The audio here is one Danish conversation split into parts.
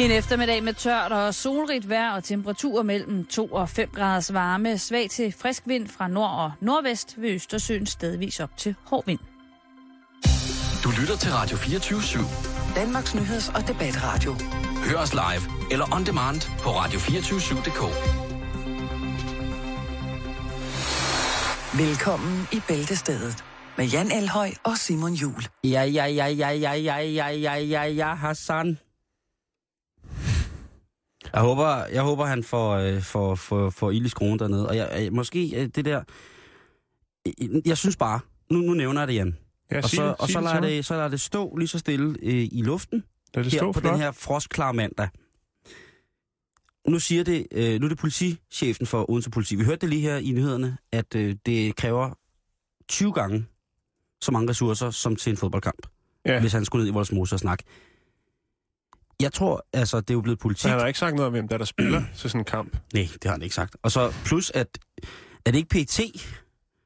En eftermiddag med tørt og solrigt vejr og temperaturer mellem 2 og 5 graders varme, svag til frisk vind fra nord og nordvest ved Østersøen stedvis op til hård vind. Du lytter til Radio 24 /7. Danmarks Nyheds- og Debatradio. Hør os live eller on demand på radio247.dk. Velkommen i Bæltestedet med Jan Elhøj og Simon Jul. Ja, ja, ja, ja, ja, ja, ja, ja, ja, ja, Hassan. Jeg håber, jeg håber han får, øh, får, får, får ild i skruen dernede. Og jeg, øh, måske øh, det der... øh, Jeg synes bare, nu, nu nævner jeg det igen. Ja, og sig så, det, og sig så, det lader mig. det, så lader det stå lige så stille øh, i luften. Lad det her stå på flot. den her frostklare mandag. Nu siger det, øh, nu er det politichefen for Odense Politi. Vi hørte det lige her i nyhederne, at øh, det kræver 20 gange så mange ressourcer som til en fodboldkamp, Ja, hvis han skulle ned i Voldsmose og snakke. Jeg tror, altså, det er jo blevet politik. han har ikke sagt noget om, hvem der, der spiller til sådan en kamp. Nej, det har han ikke sagt. Og så plus, at er det ikke PT,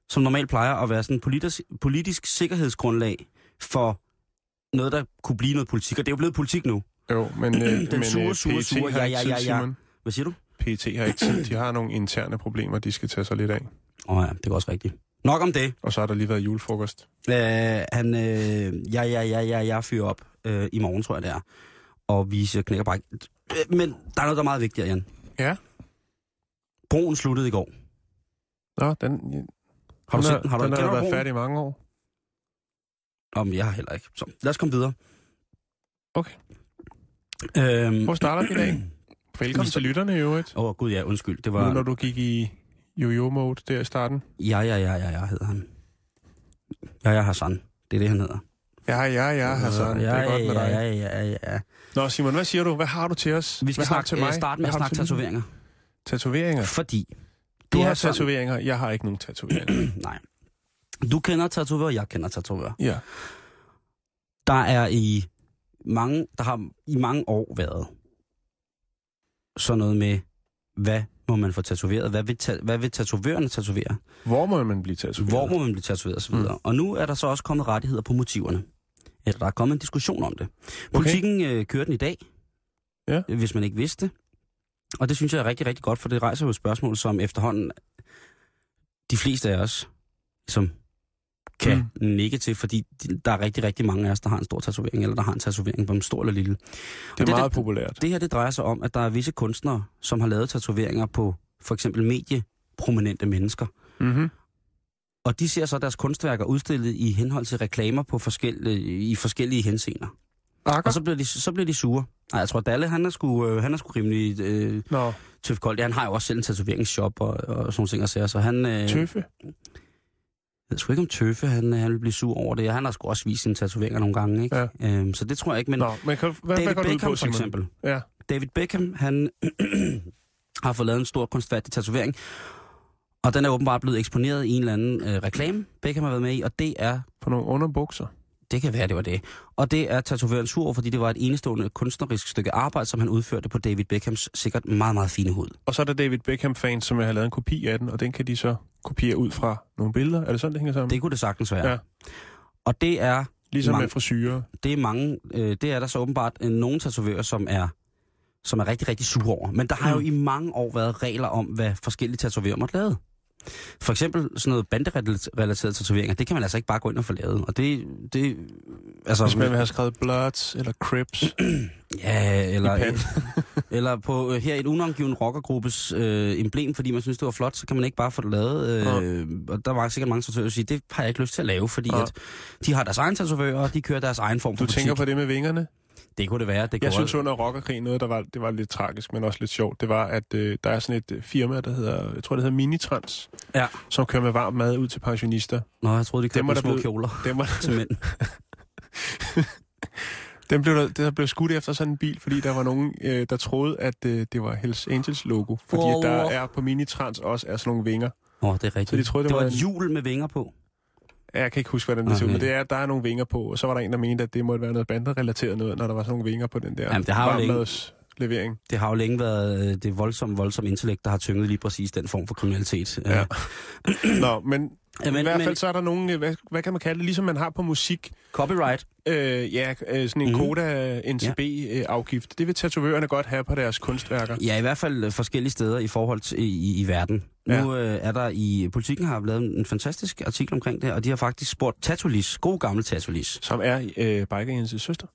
som normalt plejer at være sådan en politisk, politisk sikkerhedsgrundlag for noget, der kunne blive noget politik. Og det er jo blevet politik nu. Jo, men, øh, Den sure, øh, sure, sure, ja, ja, ja, ja. Hvad siger du? PET har ikke tid. De har nogle interne problemer, de skal tage sig lidt af. Åh oh, ja, det er også rigtigt. Nok om det. Og så har der lige været julefrokost. Øh, han, øh, ja, ja, ja, ja, jeg fyrer op øh, i morgen, tror jeg det er. Og vi siger knækker bare. Øh, Men der er noget, der er meget vigtigere, Jan. Ja. Broen sluttede i går. Nå, den, Har du den, set har, den? Har du, den har været færdig i mange år. Om jeg har heller ikke. Så lad os komme videre. Okay. Øhm, Hvor starter vi i dag? Velkommen til lytterne i øvrigt. Åh, oh, gud ja, undskyld. Det Nu var... når du gik i yo-yo-mode der i starten. Ja, ja, ja, ja, ja, hedder han. Ja, ja, Hassan. Det er det, han hedder. Ja, ja, ja. Det ja, er godt med dig. ja, ja, ja, ja. Nå, Simon, hvad siger du? Hvad har du til os? Vi skal hvad snakke, til mig? øh, starte med at snakke tatoveringer. Tatoveringer? Fordi... Du det har sådan- tatoveringer, jeg har ikke nogen tatoveringer. Nej. Du kender tatovører, jeg kender tatovører. ja. Der er i mange, der har i mange år været sådan noget med, hvad må man få tatoveret? Hvad vil, ta- hvad vil tatovørerne tatovere? Hvor må man blive tatoveret? Hvor må man blive tatoveret osv.? Mm. Og nu er der så også kommet rettigheder på motiverne. Eller der er kommet en diskussion om det. Politikken øh, kører den i dag, Ja. hvis man ikke vidste det. Og det synes jeg er rigtig, rigtig godt, for det rejser jo et spørgsmål, som efterhånden de fleste af os, som kan mm. nikke til, fordi de- der er rigtig, rigtig mange af os, der har en stor tatovering, eller der har en tatovering på en stor eller lille. Det er det- meget det- populært. Det her, det drejer sig om, at der er visse kunstnere, som har lavet tatoveringer på for eksempel medieprominente mennesker. Mm-hmm. Og de ser så deres kunstværker udstillet i henhold til reklamer på forskellige, i forskellige henseender. Og så bliver de, så bliver de sure. Nej, jeg tror, Dalle, han er sgu, øh, han er sgu rimelig øh, Nå, tøf kold. Ja, han har jo også selv en tatoveringsshop og, og sådan ting at sige. Så han... Øh, tøffe. Jeg ved sgu ikke, om Tøffe, han, øh, han vil blive sur over det. Han har sgu også vist sine tatoveringer nogle gange, ikke? Ja. Øhm, så det tror jeg ikke, men... Nå, men kan, hvad, David hvad går du Beckham på, for eksempel. Ja. David Beckham, han har fået lavet en stor kunstfærdig tatovering. Og den er åbenbart blevet eksponeret i en eller anden øh, reklame, Beckham har været med i, og det er, På nogle underbukser. det kan være, det var det. Og det er tatovøren sur fordi det var et enestående kunstnerisk stykke arbejde, som han udførte på David Beckhams sikkert meget, meget fine hud. Og så er der David Beckham-fans, som har lavet en kopi af den, og den kan de så kopiere ud fra nogle billeder. Er det sådan, det hænger sammen? Det kunne det sagtens være. Ja. Og det er, ligesom mange- med frisyrer. det er mange, øh, det er der så åbenbart øh, nogle tatovører, som er som er rigtig, rigtig sure over. Men der har jo Mm. i mange år været regler om, hvad forskellige tatovører måtte lave. For eksempel sådan noget banderelaterede tatoveringer, det kan man altså ikke bare gå ind og få lavet. Og det, det altså, Hvis man vil have skrevet Bloods eller Crips ja, eller, eller på øh, her et unangiven rockergruppes øh, emblem, fordi man synes, det var flot, så kan man ikke bare få det lavet. Øh, og der var sikkert mange tatovører, der siger, det har jeg ikke lyst til at lave, fordi Ja. at de har deres egen tatovører, og de kører deres egen form for Du tænker på det med vingerne? Det kunne det være. Det Jeg kunne synes under rockerkrigen noget, der var, det var lidt tragisk, men også lidt sjovt. Det var, at øh, der er sådan et øh, firma, der hedder, jeg tror det hedder Minitrans, Ja. som kører med varm mad ud til pensionister. Nå, jeg troede, de kørte Dem med der små blevet- kjoler Dem, var, til mænd. dem blev der, der blev skudt efter sådan en bil, fordi der var nogen, øh, der troede, at øh, det var Hells Angels logo. Fordi Wow. der er på Minitrans også er sådan nogle vinger. Åh, det er rigtigt. Så de troede, det det var var et en- hjul med vinger på. Jeg kan ikke huske, hvordan det ser ud, Okay. men det er, der er nogle vinger på. Og så var der en, der mente, at det måtte være noget banderelateret noget, når der var sådan nogle vinger på den der Jamen, det har varmmads levering. Det har jo længe været øh, det voldsomme, voldsomme intellekt, der har tynget lige præcis den form for kriminalitet. Ja. Øh, Nå, men, Ja, men- i hvert fald men- så er der nogen, øh, hvad, hvad kan man kalde det, ligesom man har på musik, Copyright. øh, ja, øh, sådan en mm. Koda-NCB-afgift. Det vil tatovørerne godt have på deres kunstværker. Ja, i hvert fald forskellige steder i forhold til i, i, verden. Ja. Nu øh, er der i Politiken har lavet en fantastisk artikel omkring det, og de har faktisk spurgt Tatulis, god gammel Tatulis. Som er øh, Biker Jens' søster.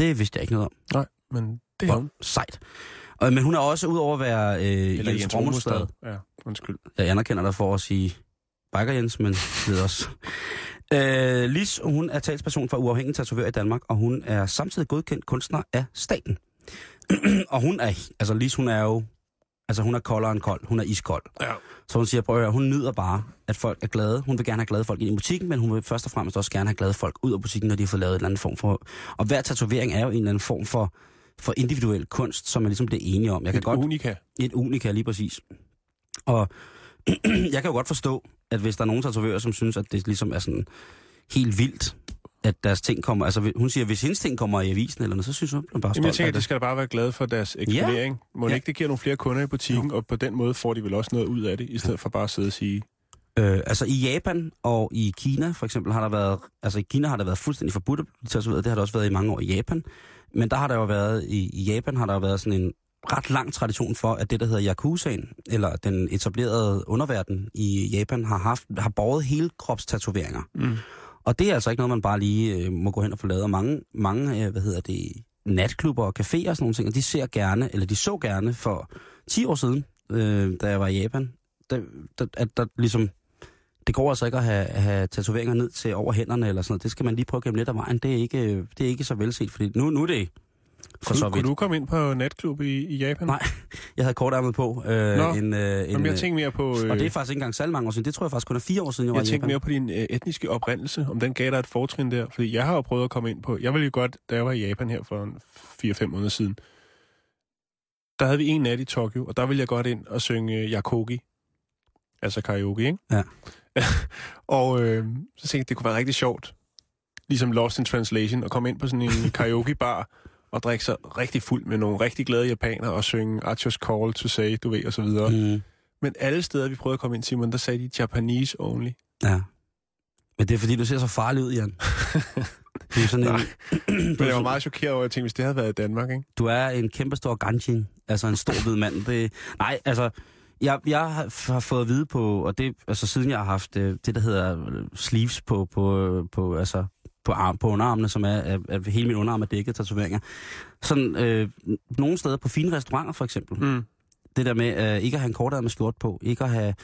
Det vidste jeg ikke noget om. Nej, men det er hun. Sejt. Og, men hun er også, udover at være øh, Eller Jens, Rommelstad. Ja, undskyld. jeg anerkender dig for at sige Biker Jens, men det ved også. Øh, Lis, hun er talsperson for uafhængig tatovør i Danmark, og hun er samtidig godkendt kunstner af staten. og hun er, altså Lis, hun er jo, altså hun er koldere end kold, hun er iskold. Ja. Så hun siger, prøv at høre, hun nyder bare, at folk er glade. Hun vil gerne have glade folk ind i butikken, men hun vil først og fremmest også gerne have glade folk ud af butikken, når de har fået lavet en eller anden form for... Og hver tatovering er jo en eller anden form for, for individuel kunst, som man ligesom bliver enige om. Jeg kan Et godt unika. et unika lige præcis. Og jeg kan jo godt forstå, at hvis der er nogen tatovører, som synes, at det ligesom er sådan helt vildt, at deres ting kommer... Altså hun siger, hvis hendes ting kommer i avisen eller noget, så synes hun, at hun bare Jamen, jeg tænker, at de skal da bare være glade for deres eksponering. Ja. Må Ja. ikke det giver nogle flere kunder i butikken, og på den måde får de vel også noget ud af det, i stedet for bare at sidde og sige, Øh, altså i Japan og i Kina for eksempel har der været, altså i Kina har der været fuldstændig forbudt at blive tatoveret, det har der også været i mange år i Japan. Men der har der jo været, i, i Japan har der jo været sådan en ret lang tradition for, at det der hedder Yakuzaen, eller den etablerede underverden i Japan, har haft, har båret hele kropstatoveringer. mm. Og det er altså ikke noget, man bare lige øh, må gå hen og få lavet. Og mange, mange øh, hvad hedder det, natklubber og caféer og sådan nogle ting, og de ser gerne, eller de så gerne for 10 år siden, øh, da jeg var i Japan, der, der, at der ligesom, det går altså ikke at have, have tatoveringer ned til over hænderne eller sådan noget. Det skal man lige prøve at gemme lidt af vejen. Det er ikke, øh, det er ikke så velset, fordi nu, nu er det for så kunne, kunne vidt. du komme ind på natklub i, i Japan? Nej, Jeg havde kortærmet på. Øh, Nå. en, øh, en, Jamen, jeg øh, tænkte mere på... Øh, og det er faktisk ikke engang særlig mange år siden. Det tror jeg faktisk kun er fire år siden, jeg var jeg i tænkte Japan. mere på din øh, etniske oprindelse, om den gav dig et fortrin der. Fordi jeg har jo prøvet at komme ind på... Jeg ville jo godt, da jeg var i Japan her for en 4-5 måneder siden, der havde vi en nat i Tokyo, og der ville jeg godt ind og synge øh, Yakogi. Altså karaoke, ikke? Ja. og øh, så tænkte jeg, det kunne være rigtig sjovt, ligesom Lost in Translation, at komme ind på sådan en karaoke-bar og drikke sig rigtig fuld med nogle rigtig glade japanere og synge Archer's Call to Say, du ved, og så videre. Mm. Men alle steder, vi prøvede at komme ind, Simon, der sagde de Japanese only. ja. Men det er fordi, du ser så farlig ud, Jan. Du er sådan en, Men jeg var meget chokeret over, at jeg tænkte, hvis det havde været i Danmark, ikke? du er en kæmpe stor ganjin. Altså en stor hvid mand. Det, nej, altså... Jeg, jeg har har fået at vide på, og det, altså siden jeg har haft øh, det, der hedder øh, sleeves på, på, øh, på, altså, på, arm, på underarmene, som er, er, er hele min underarm er dækket af tatoveringer. Sådan, øh, nogle steder på fine restauranter for eksempel, Mm. det der med øh, ikke at have en kortærmet skjort på, ikke at have...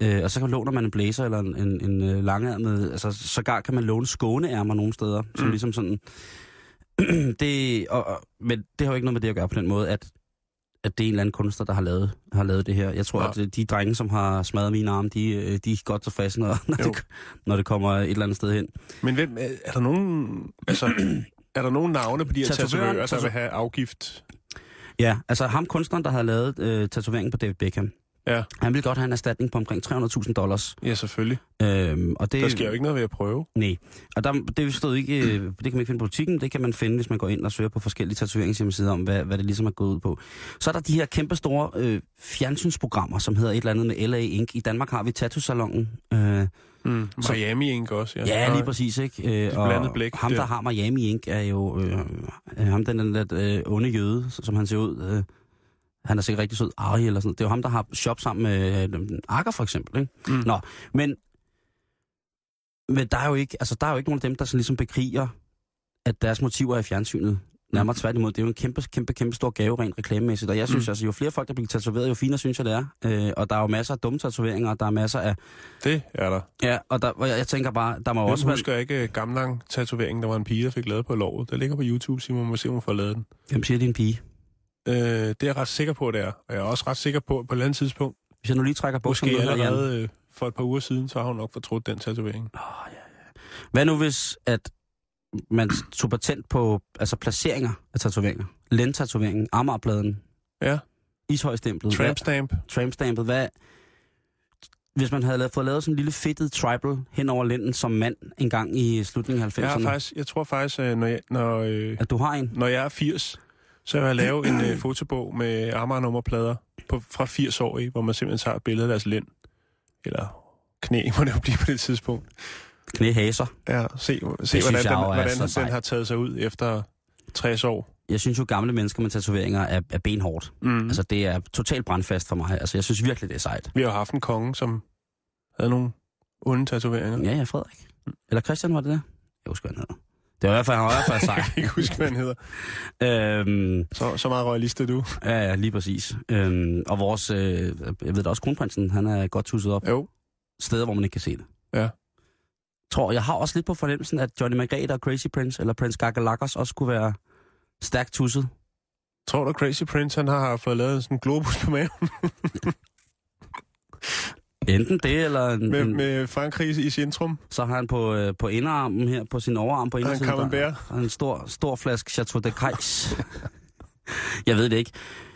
Øh, og så kan låner man en blazer eller en, en, en øh, langærmet... Altså, sågar kan man låne skåneærmer nogle steder, som Mm. ligesom sådan... det, og, og, men det har jo ikke noget med det at gøre på den måde, at, at det er en eller anden kunstner, der har lavet, har lavet det her. Jeg tror, Ja. at øh, de drenge, som har smadret mine arme, de, øh, de er godt tilfredse, når, når, det, når det kommer et eller andet sted hen. Men hvem, er, er der nogen... Altså, er der nogen navne på de her tatovører, der vil have afgift? Ja, altså ham kunstneren, der havde lavet øh, tatoveringen på David Beckham, Ja, han ville godt have en erstatning på omkring 300.000 dollars. ja selvfølgelig. Øhm, og det, Der sker jo ikke noget ved at prøve. Nej, og der, det stod ikke, øh, det kan man ikke finde på butikken, det kan man finde, hvis man går ind og søger på forskellige tatoveringshjemmesider om, hvad, hvad det ligesom er gået ud på. Så er der de her kæmpe store øh, fjernsynsprogrammer, som hedder et eller andet med LA Ink. I Danmark har vi Tattoo-salongen. Øh, Mm. Miami Ink også, ja. ja, lige præcis, ikke? Øh, blandet blæk, ham, der der. har Miami Ink, er jo øh, øh, ham, den, den lidt øh, onde jøde, som han ser ud. Øh, han er sikkert rigtig sød, Ari eller sådan. Det er jo ham, der har shop sammen med øh, Akker for eksempel, ikke? Mm. Nå, men, men der er jo ikke, altså, der er jo ikke nogen af dem, der sådan ligesom bekriger, at deres motiver er i fjernsynet. Nærmere tværtimod, det er jo en kæmpe, kæmpe, kæmpe stor gave rent reklamemæssigt. Og jeg synes Mm. altså, jo flere folk, der bliver tatoveret, jo finere synes jeg, det er. Øh, og der er jo masser af dumme tatoveringer, og der er masser af... Det er der. Ja, og der, og jeg, jeg tænker bare, der må Jeg også være... husker ikke uh, gamlang tatoveringen der var en pige, der fik lavet på lovet. Der ligger på YouTube, Simon må se, om hun får lavet den. Hvem siger din pige? Øh, det er jeg ret sikker på, det er. Og jeg er også ret sikker på, at på et eller andet tidspunkt, Hvis jeg nu lige trækker bukserne måske allerede øh, for et par uger siden, så har hun nok fortrudt den tatovering. Hvad nu hvis, at man tog patent på altså placeringer af tatoveringer? Lendtatoveringen, Amagerpladen, Ja. Ishøjstemplet, Tramp stamp. trampstampet, hvad... hvis man havde fået lavet sådan en lille fedtet tribal hen over lænden som mand en gang i slutningen af 90'erne. Jeg, har faktisk, jeg tror faktisk, øh, når jeg, når, øh, At du har en? når jeg er 80, så jeg lave en øh, fotobog med Amager-nummerplader på, fra 80 år i, hvor man simpelthen tager et billede af deres lænd. Eller knæ, må det jo blive på det tidspunkt. Knæhaser. Ja, se, se hvordan, synes den, jo hvordan den sejt. har taget sig ud efter 60 år. Jeg synes jo, gamle mennesker med tatoveringer er, er benhårdt. Mm. Altså, det er totalt brandfast for mig. Altså, jeg synes virkelig, det er sejt. Vi har haft en konge, som havde nogle onde tatoveringer. Ja, ja, Frederik. Eller Christian, var det det? Jeg husker, han hedder. Det var i hvert fald, hvert fald sej. Jeg kan ikke huske, hvad han hedder. øhm, Så, så meget royalist er du. ja, ja, lige præcis. Øhm, og vores, øh, jeg ved da også, kronprinsen, han er godt tusset op. Jo. Steder, hvor man ikke kan se det. Ja. Tror, jeg har også lidt på fornemmelsen, at Johnny Margrethe og Crazy Prince, eller Prince Gagalakos, også kunne være stærkt tusset. Tror du, Crazy Prince han har fået lavet sådan en globus på maven Enten det, eller en, med, en, med Frankrig i centrum? så har han på, øh, på inderarmen her, på sin overarm på Har han indersiden, der, han en stor, stor flaske Chateau de Cais. jeg ved det ikke.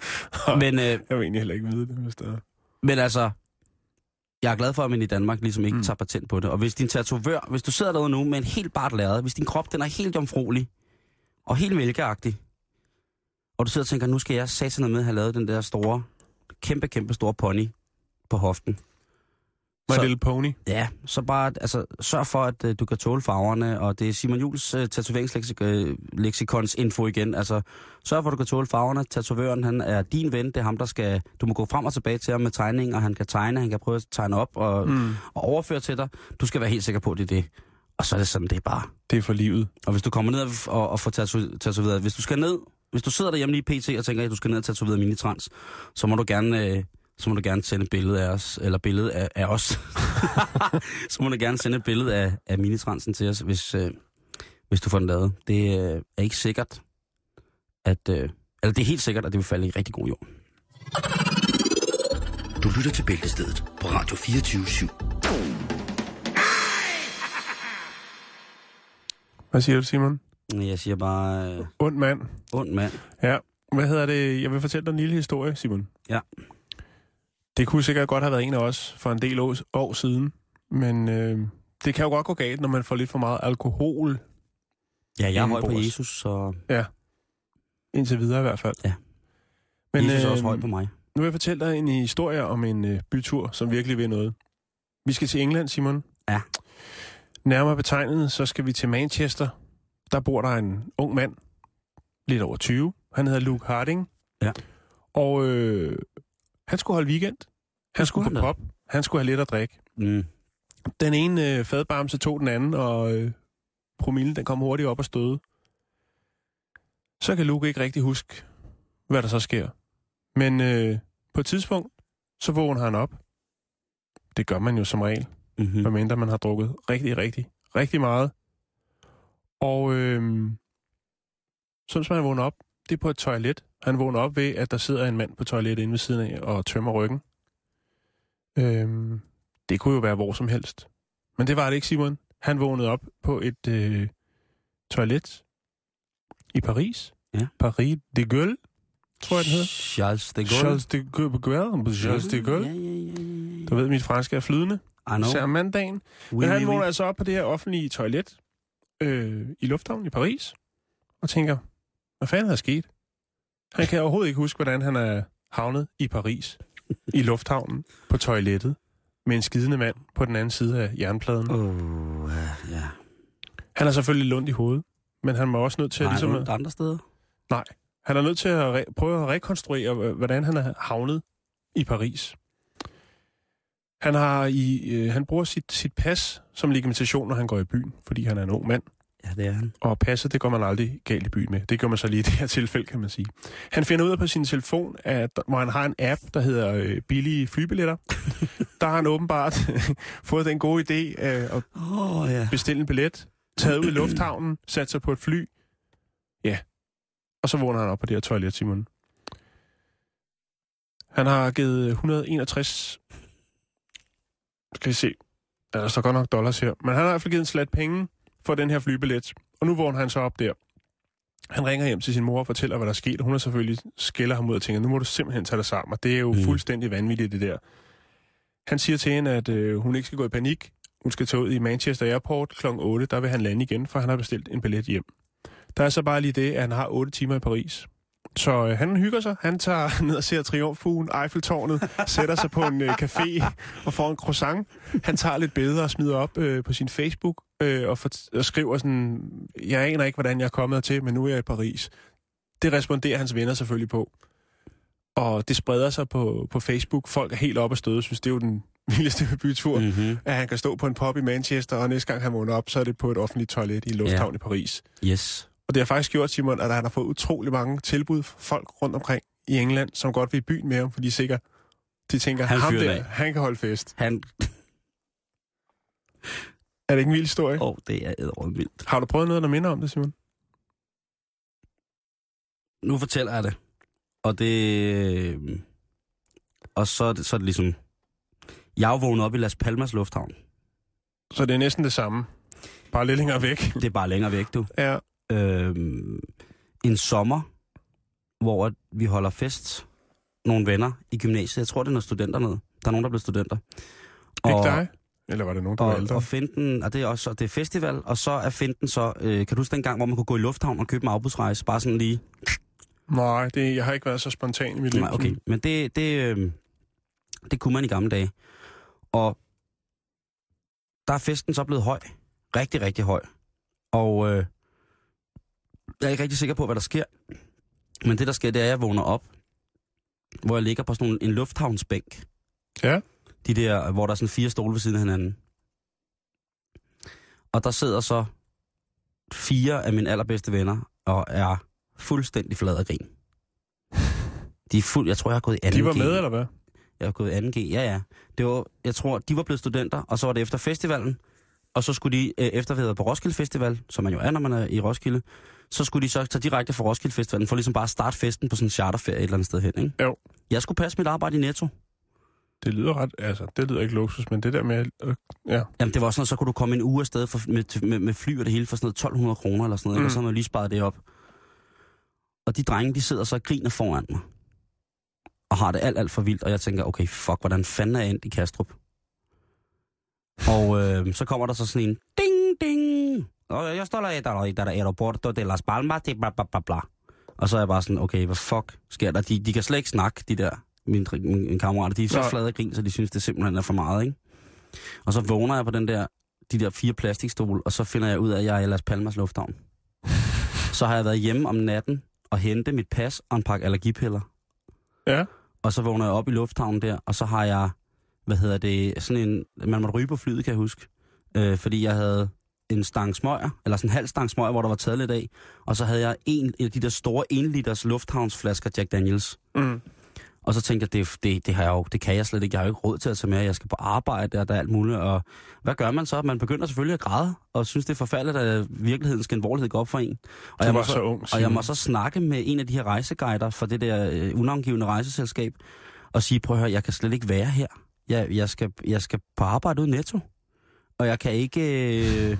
Men, øh, Jeg vil egentlig heller ikke vide det, hvis det er. men altså, jeg er glad for, at man i Danmark ligesom ikke mm. tager patent på det. Og hvis din tatovør, hvis du sidder derude nu med en helt bart lærred, hvis din krop den er helt jomfruelig og helt mælkeagtig, og du sidder og tænker, nu skal jeg satan med at have lavet den der store, kæmpe, kæmpe store pony på hoften. My Så- Little Pony. Ja, så bare altså, sørg for, at uh, du kan tåle farverne, og det er Simon Jules uh, tatoveringsleksikons info igen. Altså, sørg for, at du kan tåle farverne. Tatovøren, han er din ven, det er ham, der skal... Du må gå frem og tilbage til ham med tegning, og han kan tegne, han kan prøve at tegne op og, mm. og overføre til dig. Du skal være helt sikker på, at det er det. Og så er det sådan, det er bare. Det er for livet. Og hvis du kommer ned og, og, og får tato- tatoveret, hvis du skal ned, hvis du sidder derhjemme lige i PT og tænker, at du skal ned og tatovere minitrans, så må du gerne, øh, så må du gerne sende et billede af os, eller billede af, af os. så må du gerne sende et billede af, af minitransen til os, hvis, øh, hvis du får den lavet. Det øh, er ikke sikkert, at, øh, eller det er helt sikkert, at det vil falde i rigtig god jord. Du lytter til Bæltestedet på Radio 24 /7. Hvad siger du, Simon? Jeg siger bare, øh, Und mand. ond mand. Ja. Hvad hedder det? Jeg vil fortælle dig en lille historie, Simon. Ja. Det kunne sikkert godt have været en af os for en del år, år siden. Men øh, det kan jo godt gå galt, når man får lidt for meget alkohol. Ja, jeg er høj på. Jesus, så Indtil videre i hvert fald. Ja. Men Jesus er øh, også høj på mig. nu vil jeg fortælle dig en historie om en øh, bytur, som virkelig vil noget. Vi skal til England, Simon. Ja. Nærmere betegnet, så skal vi til Manchester. Der bor der en ung mand, lidt over 20. Han hedder Luke Harding. Ja. Og øh, han skulle holde weekend. Han skulle han pop. Han skulle have lidt at drikke. Mm. Den ene øh, fadbamse tog den anden, og øh, promillen den kom hurtigt op og støde. Så kan Luke ikke rigtig huske, hvad der så sker. Men øh, på et tidspunkt, så vågner han op. Det gør man jo som regel, Mm-hmm. medmindre man har drukket rigtig, rigtig, rigtig meget. Og øh, sådan som han vågner op, det er på et toilet. Han vågner op ved, at der sidder en mand på toilettet inde ved siden af og tømmer ryggen. Øh, det kunne jo være hvor som helst. Men det var det ikke, Simon. Han vågnede op på et øh, toilet i Paris. Ja. Paris de Gaulle, tror jeg, den hedder. Charles de Gaulle. Charles de Gaulle. Charles de Gaulle. Ja, ja, ja, ja. Du ved, mit franske er flydende. Især mandagen. Oui, Men han oui, vågner oui. altså op på det her offentlige toilet øh, i lufthavnen i Paris, og tænker, hvad fanden er sket? Han kan overhovedet ikke huske, hvordan han er havnet i Paris, i lufthavnen, på toilettet, med en skidende mand på den anden side af jernpladen. Åh, ja, ja. Han er selvfølgelig lundt i hovedet, men han må også nødt til at, ligesom, at, andre steder. nej, han er nødt til at re- prøve at rekonstruere, hvordan han er havnet i Paris. Han, har i, øh, han bruger sit, sit pas som legitimation, når han går i byen, fordi han er en ung mand. Ja, det er han. Og passet, det går man aldrig galt i byen med. Det gør man så lige i det her tilfælde, kan man sige. Han finder ud af på sin telefon, at, hvor han har en app, der hedder øh, billige flybilletter. der har han åbenbart fået den gode idé øh, at oh, ja. bestille en billet, taget ud i lufthavnen, sat sig på et fly. Ja. Og så vågner han op på det her toilet, Simon. Han har givet 161... Skal vi se. Der står godt nok dollars her. Men han har i hvert fald givet en slat penge for den her flybillet. Og nu vågner han så op der. Han ringer hjem til sin mor og fortæller, hvad der er sket. Hun er selvfølgelig skælder ham ud og tænker, nu må du simpelthen tage dig sammen. Og det er jo mm. fuldstændig vanvittigt, det der. Han siger til hende, at øh, hun ikke skal gå i panik. Hun skal tage ud i Manchester Airport kl. 8. Der vil han lande igen, for han har bestilt en billet hjem. Der er så bare lige det, at han har 8 timer i Paris. Så øh, han hygger sig. Han tager ned og ser Triumfbuen, Eiffeltårnet, sætter sig på en øh, café og får en croissant. Han tager lidt billeder og smider op øh, på sin Facebook øh, og, for, og skriver sådan, jeg aner ikke, hvordan jeg er kommet til, men nu er jeg i Paris. Det responderer hans venner selvfølgelig på. Og det spreder sig på, på Facebook. Folk er helt oppe at støde, synes det er jo den vildeste bytur, mm. Mm-hmm. at han kan stå på en pub i Manchester, og næste gang han vågner op, så er det på et offentligt toilet i en lufthavn ja. i Paris. Yes. Og det har faktisk gjort, Simon, at han har fået utrolig mange tilbud fra folk rundt omkring i England, som godt vil i byen med ham, fordi de, sikkert, de tænker, Han ham der, af. han kan holde fest. Han... Er det ikke en vild historie? Åh, oh, det er ædrømt vildt. Har du prøvet noget, der minder om det, Simon? Nu fortæller jeg det. Og det... Og så er det, så er det ligesom... Jeg er vågnet op i Las Palmas Lufthavn. Så det er næsten det samme. Bare lidt længere væk. Det er bare længere væk, du. Ja. Øhm, en sommer, hvor vi holder fest. Nogle venner i gymnasiet. Jeg tror, det er noget studenter noget. Der er nogen, der er blevet studenter. Ikke dig? Eller var det nogen, der var og, ældre? og Finten, og det er også det er festival, og så er Finten så, øh, kan du huske den gang, hvor man kunne gå i lufthavn og købe en afbudsrejse, bare sådan lige, Nej, det, jeg har ikke været så spontan i mit liv. nej, okay, men det, det, øh, det kunne man i gamle dage. Og der er festen så blevet høj, rigtig, rigtig høj, og øh, jeg er ikke rigtig sikker på, hvad der sker, men det der sker, det er, at jeg vågner op, hvor jeg ligger på sådan en, lufthavnsbænk, Ja. De der, hvor der er sådan fire stole ved siden af hinanden. Og der sidder så fire af mine allerbedste venner og er fuldstændig flad af grin. De er fuld, jeg tror, jeg har gået i 2G. De var med, eller hvad? Jeg har gået i 2G, ja ja. Det var, jeg tror, de var blevet studenter, og så var det efter festivalen. Og så skulle de, øh, efter vi på Roskilde Festival, som man jo er, når man er i Roskilde, så skulle de så tage direkte fra Roskilde Festivalen, for ligesom bare at starte festen på sådan en charterferie et eller andet sted hen, ikke? Jo. Jeg skulle passe mit arbejde i Netto. Det lyder ret, altså, det lyder ikke luksus, men det der med, øh, ja. Jamen, det var sådan, så kunne du komme en uge afsted for, med, med, med fly og det hele for sådan noget 1200 kroner eller sådan noget, mm. Og så har man lige sparet det op. Og de drenge, de sidder så og griner foran mig. Og har det alt, alt for vildt, og jeg tænker, okay, fuck, hvordan fanden er jeg endt i Kastrup? Og øh, så kommer der så sådan en, ding, ding, og jeg står der, der, der, der aeroporto de Las Palmas, det bla, bla, bla, bla. Og så er jeg bare sådan, okay, hvad fuck sker der? De, de kan slet ikke snakke, de der, mine, mine, kammerater. De er så flade grin, så de synes, det simpelthen er for meget, ikke? Og så vågner jeg på den der, de der fire plastikstole, og så finder jeg ud af, at jeg er i Las Palmas Lufthavn. Så har jeg været hjemme om natten og hente mit pas og en pakke allergipiller. Ja. Og så vågner jeg op i lufthavnen der, og så har jeg, hvad hedder det, sådan en, man måtte ryge på flyet, kan jeg huske. Øh, fordi jeg havde en stang smøger, eller sådan en halv stang smøger, hvor der var taget lidt af. Og så havde jeg en af de der store 1 liters lufthavnsflasker Jack Daniels. Mm. Og så tænkte jeg, det, det, det, har jeg jo, det kan jeg slet ikke. Jeg har jo ikke råd til at tage med. Jeg skal på arbejde, og der er alt muligt. Og hvad gør man så? Man begynder selvfølgelig at græde, og synes, det er forfærdeligt, at virkelighedens genvorlighed går op for en. Og jeg må var så ung, Og jeg må så snakke med en af de her rejseguider fra det der øh, unavngivende rejseselskab, og sige, prøv at høre, jeg kan slet ikke være her. Jeg, jeg, skal, jeg skal på arbejde ud i netto. Og jeg kan ikke... Øh,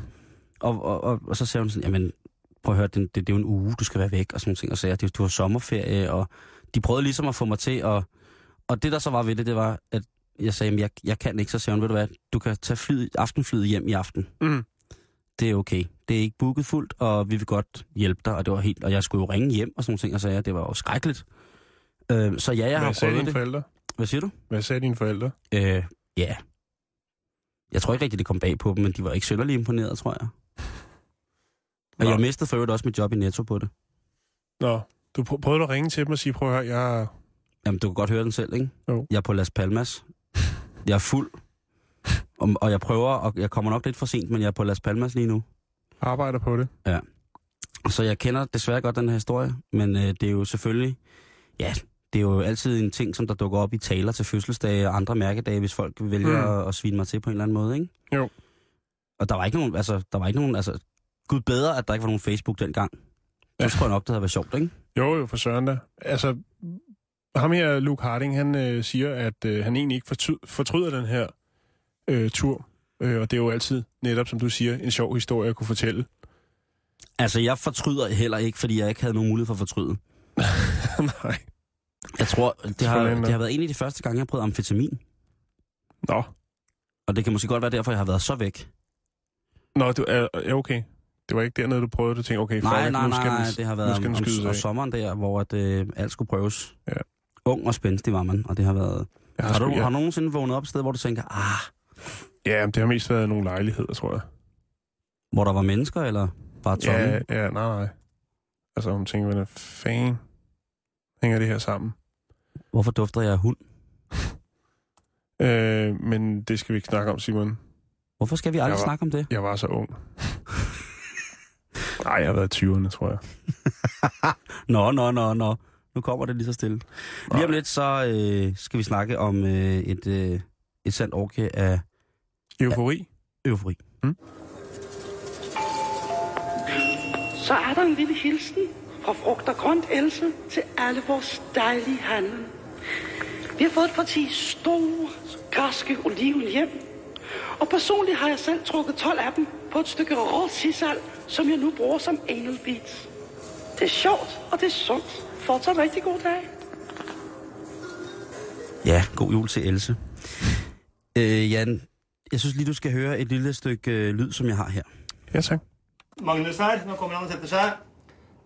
og, og, og, og, så siger hun sådan, jamen, prøv at høre, det, det, det er jo en uge, du skal være væk, og sådan nogle ting. Og så sagde jeg, du har sommerferie, og de prøvede ligesom at få mig til at... Og det, der så var ved det, det var, at jeg sagde, jamen, jeg, jeg kan ikke. Så sagde hun, ved du hvad, du kan tage flyet, aftenflyet hjem i aften. Mm. Det er okay. Det er ikke booket fuldt, og vi vil godt hjælpe dig. Og det var helt... Og jeg skulle jo ringe hjem og sådan nogle ting, og sagde, det var jo skrækkeligt. Øh, så ja, jeg har Hvad sagde prøvet dine det. forældre? Hvad siger du? Hvad sagde dine forældre? Øh, ja. Jeg tror ikke rigtigt, det kom bag på dem, men de var ikke synderligt imponeret, tror jeg. Og Nå. jeg mistede for øvrigt også mit job i Netto på det. Nå, du pr- prøvede at ringe til dem og sige, prøv at høre, jeg... Jamen, du kan godt høre den selv, ikke? Jo. Jeg er på Las Palmas. Jeg er fuld. Og, og jeg prøver, og jeg kommer nok lidt for sent, men jeg er på Las Palmas lige nu. arbejder på det. Så jeg kender desværre godt den her historie, men øh, det er jo selvfølgelig... Ja, det er jo altid en ting, som der dukker op i taler til fødselsdage og andre mærkedage, hvis folk vælger mm. at, at svine mig til på en eller anden måde, ikke? Jo. Og der var ikke nogen, altså, der var ikke nogen, altså, gud bedre, at der ikke var nogen Facebook dengang. Så Ja. tror jeg nok, det havde været sjovt, ikke? Jo, jo, for søren da. Altså, ham her, Luke Harding, han øh, siger, at øh, han egentlig ikke fortry- fortryder den her øh, tur. Øh, og det er jo altid, netop som du siger, en sjov historie at kunne fortælle. Altså, jeg fortryder heller ikke, fordi jeg ikke havde nogen mulighed for at fortryde. Nej. Jeg tror, det har, det har været en af de første gange, jeg har prøvet amfetamin. Nå. Og det kan måske godt være derfor, jeg har været så væk. Nå, du er ja, okay. Det var ikke dernede, du prøvede at tænke, okay, Nej, fuck, nej, nu nej, skal nej, den, det har været om, om, sommeren der, hvor at, øh, alt skulle prøves. Ja. Ung og spændstig var man, og det har været... Jeg Har, sgu- du, ja. har du nogensinde vågnet op et sted, hvor du tænker, ah, Ja, det har mest været nogle lejligheder, tror jeg. hvor der var mennesker, eller bare tomme? Ja, ja, nej, nej. Altså, hun tænker, hvordan fanden hænger det her sammen? Hvorfor dufter jeg af hund? Øh, men det skal vi ikke snakke om, Simon. Hvorfor skal vi aldrig var- snakke om det? Jeg var så ung. Nej, jeg har været i 20'erne, tror jeg. Nå, nå, nå, nå. Nu kommer det lige så stille. Lige om lidt, så øh, skal vi snakke om øh, et, øh, et sandt orke af Eufori? eufori. Så er der en lille hilsen fra frugt og grønt Else til alle vores dejlige handel. Vi har fået et parti store, græske oliven hjem. Og personligt har jeg selv trukket 12 af dem på et stykke rå sisal, som jeg nu bruger som anal beats. Det er sjovt, og det er sundt. Fortsat rigtig god dag. Ja, god jul til Else. Øh, Jan, jeg synes lige, du skal høre et lille stykke øh, lyd, som jeg har her. Ja, tak. Magnus her. Nå kommer han og setter seg.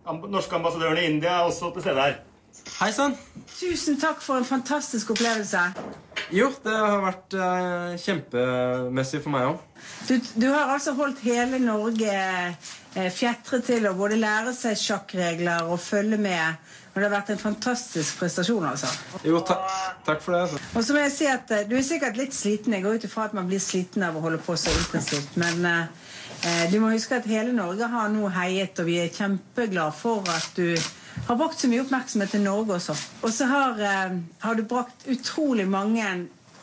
Am- Norske ambassadøren i India er også til stede her. Hei sann. Tusen takk for en fantastisk opplevelse. Jo, det har vært eh, kjempemessig for meg òg. Du, du har altså holdt hele Norge eh, fjetret til å både lære seg sjakkregler og følge med. Og det har vært en fantastisk prestasjon, altså. Jo, ta takk for det. altså. Og så må jeg si at eh, Du er sikkert litt sliten. Jeg går ut ifra at man blir sliten av å holde på så intensivt. Men eh, eh, Eh, du må huske at hele Norge har nå heiet, og vi er kjempeglade for at du har brakt så mye oppmerksomhet til Norge også. Og så har, eh, har du brakt utrolig mange